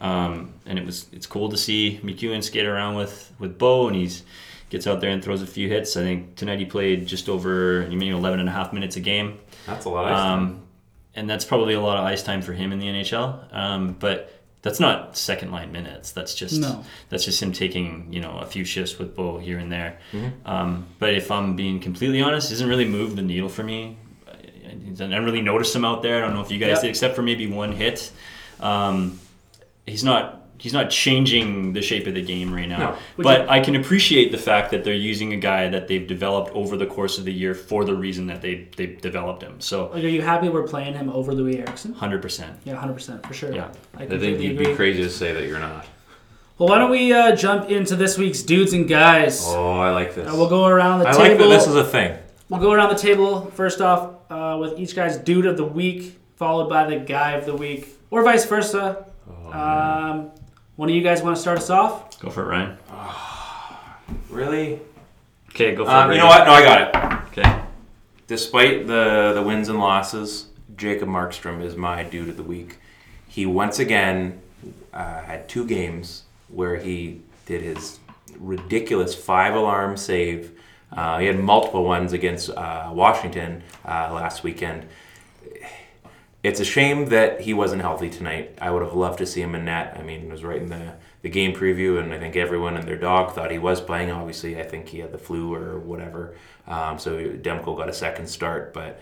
Speaker 5: Um, and it was it's cool to see MacEwen skate around with with Bo, and he's gets out there and throws a few hits. I think tonight he played just over you mean 11 and a half minutes a game.
Speaker 1: that's a lot. Of
Speaker 5: Um, and that's probably a lot of ice time for him in the NHL. Um, but that's not second line minutes. That's just
Speaker 4: No.
Speaker 5: that's just him taking you know a few shifts with Bo here and there. Um, but if I'm being completely honest, he doesn't really move the needle for me. I, I didn't really notice him out there. I don't know if you guys
Speaker 4: Yep.
Speaker 5: did, except for maybe one hit. Um, he's not. He's not changing the shape of the game right now,
Speaker 1: No.
Speaker 5: but I can appreciate the fact that they're using a guy that they've developed over the course of the year for the reason that they they've developed him. So
Speaker 4: Like, are you happy we're playing him over Loui Eriksson?
Speaker 5: Hundred percent.
Speaker 4: Yeah, 100% for sure.
Speaker 5: Yeah.
Speaker 4: I
Speaker 1: I think
Speaker 4: completely
Speaker 1: you'd
Speaker 4: agree.
Speaker 1: be crazy to say that you're not.
Speaker 4: Well, why don't we uh, jump into this week's dudes and guys?
Speaker 1: Oh, I like this.
Speaker 4: Uh, we'll go around the
Speaker 1: I
Speaker 4: table.
Speaker 1: like that this is a thing.
Speaker 4: We'll go around the table first off uh, with each guy's dude of the week, followed by the guy of the week, or vice versa.
Speaker 1: Oh,
Speaker 4: um, one of you guys want to start us off?
Speaker 5: Go for it, Ryan.
Speaker 1: Really?
Speaker 5: Okay, go for
Speaker 1: Um,
Speaker 5: it.
Speaker 1: you know what? No, I got it.
Speaker 5: Okay.
Speaker 1: Despite the the wins and losses, Jacob Markstrom is my dude of the week. He once again uh, had two games where he did his ridiculous five alarm save. Uh, he had multiple ones against uh, Washington uh, last weekend. It's a shame that he wasn't healthy tonight. I would have loved to see him in net. I mean, it was right in the, the game preview, and I think everyone and their dog thought he was playing. Obviously, I think he had the flu or whatever. Um, so Demko got a second start, but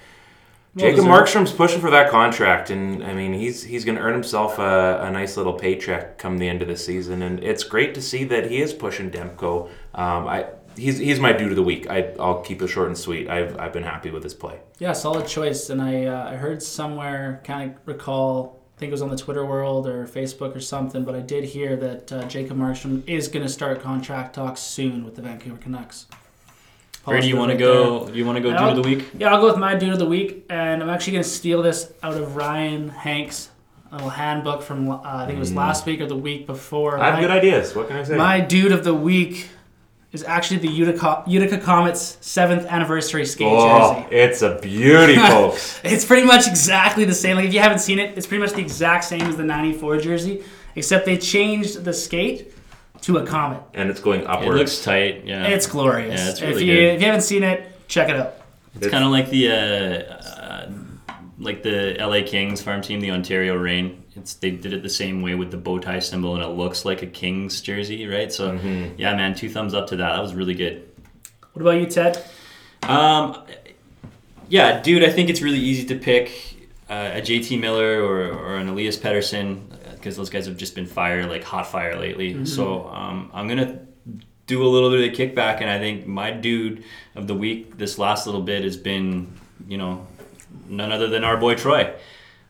Speaker 1: Jacob. Markstrom's pushing for that contract, and I mean he's he's going to earn himself a, a nice little paycheck come the end of the season, and it's great to see that he is pushing Demko. Um, I he's he's my dude of the week. I I'll keep it short and sweet. I've I've been happy with his play.
Speaker 4: Yeah, solid choice. And I uh, I heard somewhere, kind of recall, I think it was on the Twitter world or Facebook or something, but I did hear that uh, Jacob Markstrom is going to start contract talks soon with the Vancouver Canucks.
Speaker 5: Where do you
Speaker 4: Positive
Speaker 5: want to go?
Speaker 4: there.
Speaker 5: Do you want to go dude
Speaker 4: I'll-
Speaker 5: of the week?
Speaker 4: Yeah, I'll go with my dude of the week, and I'm actually going to steal this out of Ryan Hanks' little handbook from uh, I think it was last week or the week before.
Speaker 1: I have
Speaker 4: My-
Speaker 1: good ideas. What can I say?
Speaker 4: My dude of the week is actually the Utica, Utica Comets seventh anniversary skate
Speaker 1: oh,
Speaker 4: jersey.
Speaker 1: it's a beauty, folks.
Speaker 4: It's pretty much exactly the same. Like if you haven't seen it, it's pretty much the exact same as the '94 jersey, except they changed the skate to a comet.
Speaker 1: and it's going upwards.
Speaker 5: It
Speaker 1: upwards.
Speaker 5: looks tight. Yeah.
Speaker 4: It's glorious.
Speaker 5: Yeah, it's
Speaker 4: if
Speaker 5: really
Speaker 4: you
Speaker 5: good.
Speaker 4: if you haven't seen it, check it out.
Speaker 5: It's kind of like the uh, like the LA Kings farm team, the Ontario Reign. It's they did it the same way with the bow tie symbol, and it looks like a Kings jersey, right? So yeah, man, two thumbs up to that. That was really good.
Speaker 4: What about you, Ted?
Speaker 5: Um, yeah, dude, I think it's really easy to pick uh, a JT Miller or, or an Elias Pettersson because those guys have just been fire, like hot fire lately. So um, I'm gonna do a little bit of a kickback, and I think my dude of the week this last little bit has been, you know, none other than our boy Troy.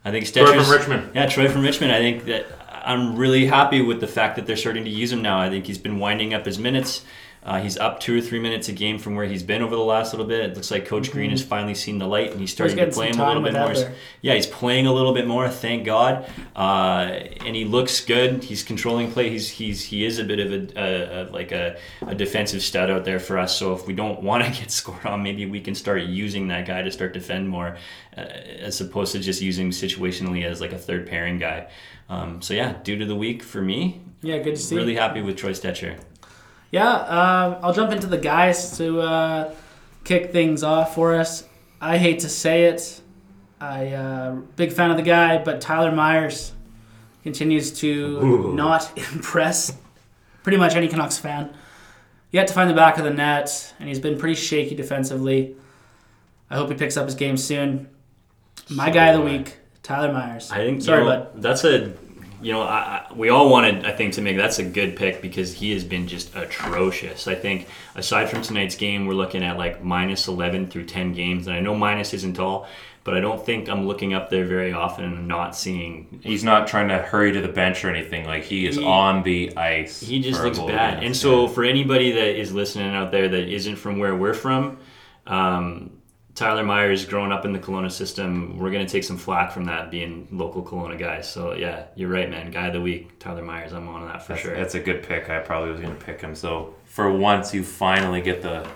Speaker 5: I think
Speaker 1: Troy from Richmond.
Speaker 5: Yeah, Troy from Richmond. I think that I'm really happy with the fact that they're starting to use him now. I think he's been winding up his minutes. Uh, he's up two or three minutes a game from where he's been over the last little bit. It looks like Coach Green has finally seen the light and he's starting to play him a little bit more.
Speaker 4: Edler.
Speaker 5: Yeah, he's playing a little bit more. Thank God, uh, and he looks good. He's controlling play. He's he's he is a bit of a, a, a like a, a defensive stud out there for us. So if we don't want to get scored on, maybe we can start using that guy to start defend more, uh, as opposed to just using situationally as like a third pairing guy. Um, so yeah, due to the week for me,
Speaker 4: Yeah, good to see.
Speaker 5: really happy with Troy Stecher.
Speaker 4: Yeah, um, I'll jump into the guys to uh, kick things off for us. I hate to say it, I uh, big fan of the guy, but Tyler Myers continues to not impress pretty much any Canucks fan. Yet to find the back of the net, and he's been pretty shaky defensively. I hope he picks up his game soon. My
Speaker 1: So
Speaker 4: guy of the week, Tyler Myers.
Speaker 5: I think
Speaker 4: Sorry,
Speaker 5: you know,
Speaker 4: bud.
Speaker 5: that's a you know, I, I, we all wanted, I think, to make that's a good pick because he has been just atrocious. I think aside from tonight's game, we're looking at like minus 11 through 10 games, and I know minus isn't all, but I don't think I'm looking up there very often and not seeing.
Speaker 1: He's not trying to hurry to the bench or anything. Like he is
Speaker 5: He-
Speaker 1: on the ice.
Speaker 5: He just looks bad. And so, for anybody that is listening out there that isn't from where we're from, um, Tyler Myers growing up in the Kelowna system, we're going to take some flack from that being local Kelowna guys. So, yeah, you're right, man. Guy of the week, Tyler Myers. I'm on that for
Speaker 1: That's,
Speaker 5: sure.
Speaker 1: that's a good pick. I probably was going to pick him. So for once, you finally get the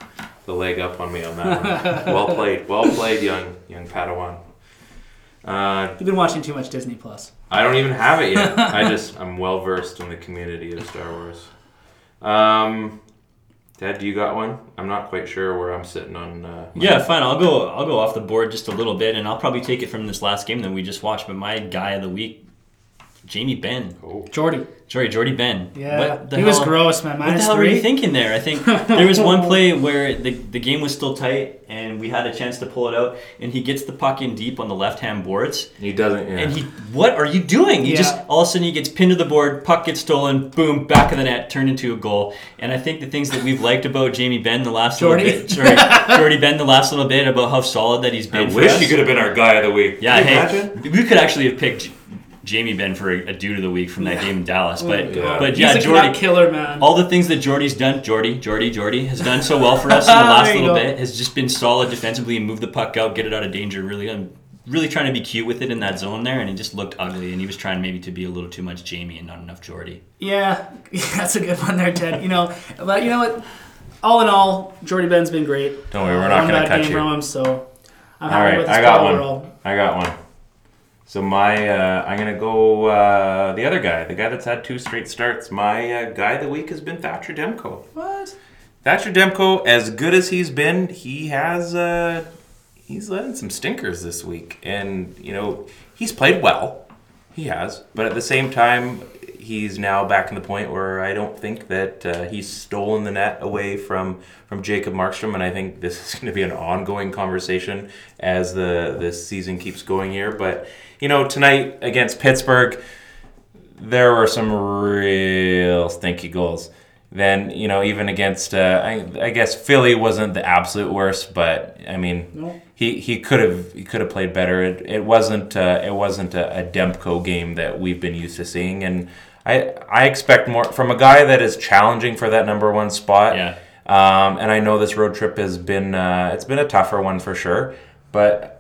Speaker 1: the leg up on me on that one. well played, well played, young young Padawan. Uh,
Speaker 4: You've been watching too much Disney Plus.
Speaker 1: I don't even have it yet. I just I'm well versed in the community of Star Wars. Um, Ted, do you got one? I'm not quite sure where I'm sitting on. Uh,
Speaker 5: Yeah, fine. I'll go. I'll go off the board just a little bit, and I'll probably take it from this last game that we just watched. But my guy of the week, Jamie Benn.
Speaker 4: Jordy.
Speaker 5: Sorry, Jordie Benn.
Speaker 4: Yeah.
Speaker 5: What the
Speaker 4: he was
Speaker 5: hell-
Speaker 4: gross, man.
Speaker 5: What the
Speaker 4: Minus
Speaker 5: hell were you thinking there? I think there was one play where the, the game was still tight and we had a chance to pull it out, and he gets the puck in deep on the left hand boards.
Speaker 1: he doesn't. Yeah.
Speaker 5: And he, what are you doing? He
Speaker 4: Yeah.
Speaker 5: just all of a sudden he gets pinned to the board, puck gets stolen, boom, back of the net, turned into a goal. And I think the things that we've liked about Jamie Benn the last
Speaker 4: Jordy.
Speaker 5: little bit, sorry, Jordie Benn the last little bit about how solid that he's been. for
Speaker 1: wish
Speaker 5: us.
Speaker 1: he could have been our guy of the week.
Speaker 5: Yeah,
Speaker 1: Can you
Speaker 5: hey,
Speaker 1: imagine?
Speaker 5: we could actually have picked J- Jamie Benn for a, a dude of the week from that game in Dallas, but oh,
Speaker 1: Yeah.
Speaker 5: but
Speaker 4: He's
Speaker 5: yeah,
Speaker 4: a
Speaker 5: Jordy.
Speaker 4: Killer, man.
Speaker 5: All the things that Jordy's done, Jordy, Jordy, Jordy has done so well for us in the last little
Speaker 4: go.
Speaker 5: bit has just been solid defensively and move the puck out, get it out of danger. Really, I'm really trying to be cute with it in that zone there, and he just looked ugly. And he was trying maybe to be a little too much Jamie and not enough Jordy.
Speaker 4: Yeah, that's a good one there, Ted. You know, but you know what? All in all, Jordie Benn's been great.
Speaker 1: Don't worry, we're not
Speaker 4: One
Speaker 1: gonna
Speaker 4: bad
Speaker 1: touch
Speaker 4: game
Speaker 1: you.
Speaker 4: from him, so I'm
Speaker 1: All
Speaker 4: happy
Speaker 1: right,
Speaker 4: with his
Speaker 1: I got one.
Speaker 4: overall.
Speaker 1: I got one. So my, uh, I'm gonna go uh, the other guy, the guy that's had two straight starts. My uh, guy of the week has been Thatcher Demko.
Speaker 4: What?
Speaker 1: Thatcher Demko, as good as he's been, he has uh, he's letting some stinkers this week, and you know he's played well. He has, but at the same time, he's now back in the point where I don't think that uh, he's stolen the net away from from Jacob Markstrom, and I think this is going to be an ongoing conversation as the this season keeps going here. But you know, tonight against Pittsburgh, there were some real stinky goals. Then you know, even against uh, I, I guess Philly wasn't the absolute worst, but I mean,
Speaker 4: No.
Speaker 1: he he could have he could have played better. It, it wasn't uh, it wasn't a, a Demko game that we've been used to seeing, and I I expect more from a guy that is challenging for that number one spot.
Speaker 5: Yeah.
Speaker 1: Um, and I know this road trip has been uh, it's been a tougher one for sure, but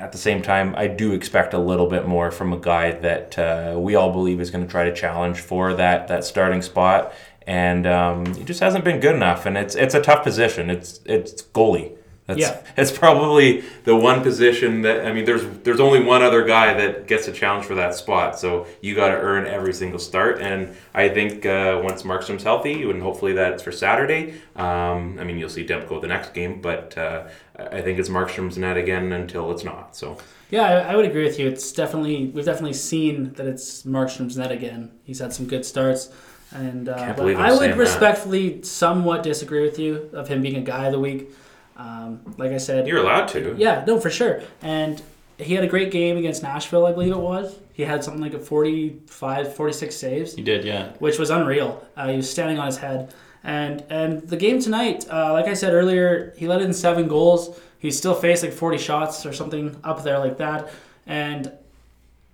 Speaker 1: at the same time, I do expect a little bit more from a guy that uh, we all believe is going to try to challenge for that that starting spot, and um, he just hasn't been good enough. And it's it's a tough position. It's it's goalie. That's,
Speaker 4: Yeah.
Speaker 1: it's probably the one position that I mean. There's there's only one other guy that gets a challenge for that spot. So you got to earn every single start. And I think uh, once Markstrom's healthy, and hopefully that's for Saturday. Um, I mean, you'll see Demko the next game, but uh, I think it's Markstrom's net again until it's not. So
Speaker 4: Yeah, I, I would agree with you. It's definitely we've definitely seen that it's Markstrom's net again. He's had some good starts, and uh,
Speaker 1: Can't
Speaker 4: but
Speaker 1: believe I'm
Speaker 4: I would
Speaker 1: saying that.
Speaker 4: respectfully somewhat disagree with you of him being a guy of the week. Um, like I said,
Speaker 1: you're allowed to.
Speaker 4: yeah, no, for sure. And he had a great game against Nashville, I believe it was. He had something like a 45, 46 saves
Speaker 5: He did, yeah.
Speaker 4: which was unreal. Uh, he was standing on his head, and and the game tonight, uh, like I said earlier, he let in seven goals. He still faced like forty shots or something up there like that, and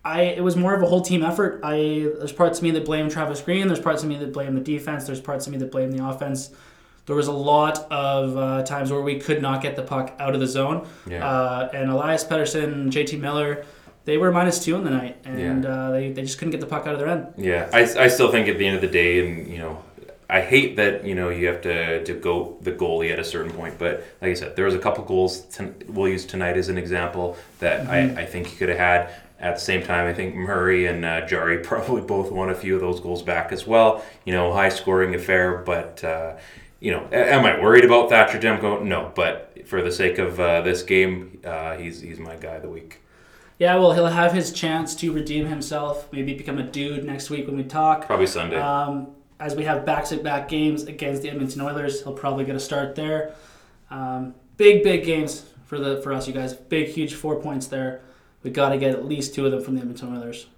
Speaker 4: I it was more of a whole team effort. I there's parts of me that blame Travis Green. There's parts of me that blame the defense. There's parts of me that blame the offense. There was a lot of uh, times where we could not get the puck out of the zone.
Speaker 1: Yeah.
Speaker 4: Uh, and Elias Pettersson, JT Miller, they were minus two in the night, and
Speaker 1: Yeah.
Speaker 4: uh, they, they just couldn't get the puck out of their end.
Speaker 1: Yeah, I, I still think at the end of the day, and you know, I hate that you know you have to to go the goalie at a certain point. But like I said, there was a couple goals. Ton- we'll use tonight as an example that I, I think he could have had. At the same time, I think Murray and uh, Jarry probably both won a few of those goals back as well. You know, high scoring affair, but. Uh, you know, am I worried about Thatcher Demko? No, but for the sake of uh, this game, uh, he's he's my guy of the week.
Speaker 4: Yeah, well, he'll have his chance to redeem himself, maybe become a dude next week when we talk.
Speaker 1: Probably Sunday.
Speaker 4: Um, as we have back to back games against the Edmonton Oilers, he'll probably get a start there. Um, big, big games for the for us, you guys. Big, huge four points there. We got to get at least two of them from the Edmonton Oilers.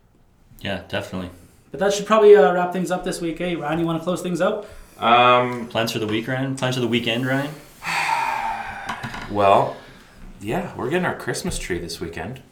Speaker 5: Yeah, definitely.
Speaker 4: But that should probably uh, wrap things up this week. Hey, Ryan, you want to close things out?
Speaker 1: Um,
Speaker 5: Plans for the week, Ryan? Plans for the weekend, Ryan?
Speaker 1: well, yeah, we're getting our Christmas tree this weekend.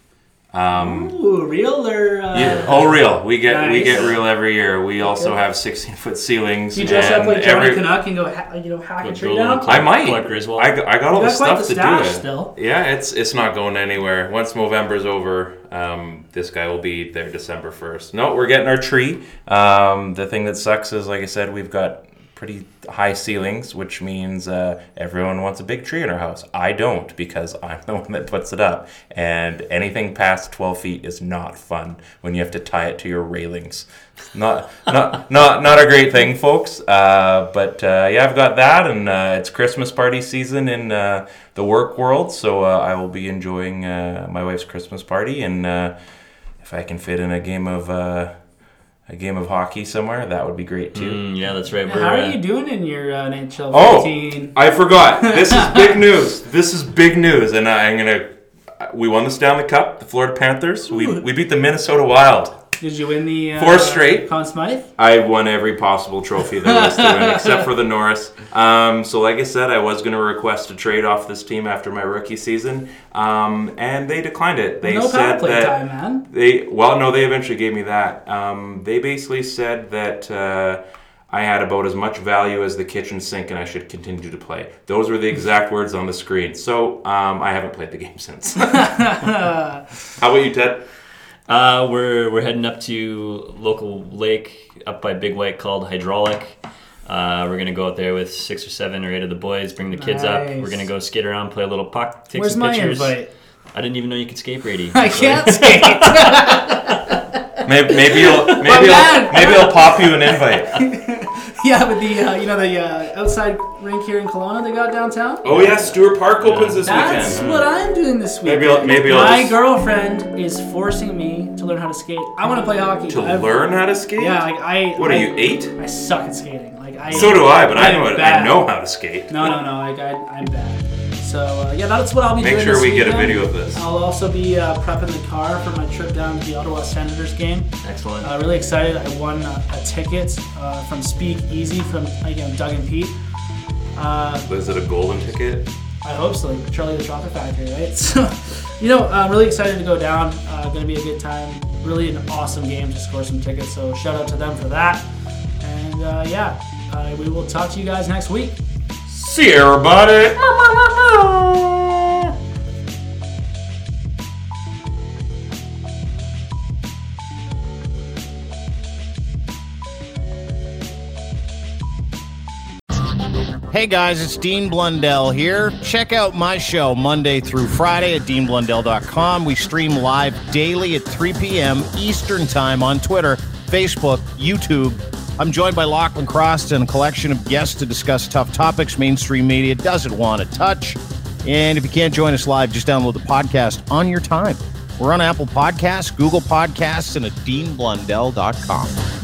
Speaker 1: Um,
Speaker 4: Ooh, real or uh,
Speaker 1: yeah, oh, real. We get we get real every year. We also have 16 foot ceilings.
Speaker 4: You dress up like Johnny
Speaker 1: every-
Speaker 4: Canuck and go, ha- you know, hack a
Speaker 5: Go-
Speaker 4: tree down.
Speaker 1: I might.
Speaker 5: Clark Griswold.
Speaker 1: I, got- I got all
Speaker 4: You
Speaker 1: the stuff
Speaker 4: the
Speaker 1: to do it.
Speaker 4: still.
Speaker 1: Yeah, it's it's not going anywhere. Once November's over, um, this guy will be there December first. No, we're getting our tree. Um, the thing that sucks is, like I said, we've got pretty high ceilings, which means uh, everyone wants a big tree in our house. I don't because I'm the one that puts it up, and anything past 12 feet is not fun when you have to tie it to your railings. Not not not not a great thing, folks. Uh, but uh, yeah, I've got that, and uh, it's Christmas party season in uh, the work world, so uh, I will be enjoying my wife's Christmas party, and if I can fit in a game of a game of hockey somewhere, that would be great too.
Speaker 5: Mm, yeah, that's right.
Speaker 4: How
Speaker 5: We're,
Speaker 4: are
Speaker 5: uh,
Speaker 4: you doing in your uh, NHL
Speaker 1: Oh,
Speaker 4: 15?
Speaker 1: I forgot. This is big news. This is big news, and I'm gonna. We won the Stanley Cup, the Florida Panthers. We, we beat the Minnesota Wild.
Speaker 4: Did you win the uh,
Speaker 1: Four straight.
Speaker 4: Conn Smythe?
Speaker 1: I won every possible trophy there was to win, except for the Norris. Um, so, like I said, I was going to request a trade off this team after my rookie season, um, and they declined it. They
Speaker 4: no
Speaker 1: said that
Speaker 4: time,
Speaker 1: they well, no, they eventually gave me that. Um, they basically said that uh, I had about as much value as the kitchen sink, and I should continue to play. Those were the exact words on the screen. So um, I haven't played the game since. How about you, Ted?
Speaker 5: Uh, we're we're heading up to local lake up by Big White called Hydraulic. Uh, we're gonna go out there with six or seven or eight of the boys. Bring the kids up. We're gonna go skate around, play a little puck, take
Speaker 4: Where's
Speaker 5: some
Speaker 4: my
Speaker 5: pictures.
Speaker 4: invite?
Speaker 5: I didn't even know you could skate, Brady.
Speaker 4: I can't skate.
Speaker 1: Maybe maybe you'll maybe. I'll, maybe I'll pop you an invite.
Speaker 4: yeah, but the uh, you know the uh, outside rink here in Kelowna they got downtown.
Speaker 1: Oh yeah, Stuart Park opens this week.
Speaker 4: That's
Speaker 1: weekend.
Speaker 4: what I'm doing this week.
Speaker 1: Maybe I'll- maybe I'll
Speaker 4: my
Speaker 1: just-
Speaker 4: girlfriend is forcing me to learn how to skate. I want to play hockey.
Speaker 1: To
Speaker 4: I've-
Speaker 1: learn how to skate?
Speaker 4: Yeah, like I.
Speaker 1: What are
Speaker 4: I-
Speaker 1: you eight?
Speaker 4: I suck at skating. Like I.
Speaker 1: So do I, but I
Speaker 4: I'm
Speaker 1: know it, I
Speaker 4: bad.
Speaker 1: know how to skate.
Speaker 4: No, no, no. Like I, I'm bad. So uh, yeah, that's what I'll be
Speaker 1: Make
Speaker 4: doing.
Speaker 1: sure
Speaker 4: this
Speaker 1: we get a video of this.
Speaker 4: I'll also be uh, prepping the car for my trip down to the Ottawa Senators game.
Speaker 5: Excellent.
Speaker 4: Uh, really excited. I won a, a ticket uh, from Speak Easy from again Doug and Pete. Uh,
Speaker 1: Is it a golden ticket?
Speaker 4: I hope so, like Charlie the Chocolate Factory, right? So, you know, I'm really excited to go down. Uh, going to be a good time. Really an awesome game to score some tickets. So shout out to them for that. And uh, yeah, uh, we will talk to you guys next week.
Speaker 1: See you, everybody.
Speaker 7: Hey guys, it's Dean Blundell here. Check out my show Monday through Friday at deanblundell.com. We stream live daily at 3 p.m. Eastern Time on Twitter, Facebook, YouTube. I'm joined by Lachlan Cross and a collection of guests to discuss tough topics mainstream media doesn't want to touch. And if you can't join us live, just download the podcast on your time. We're on Apple Podcasts, Google Podcasts, and at deanblundell.com.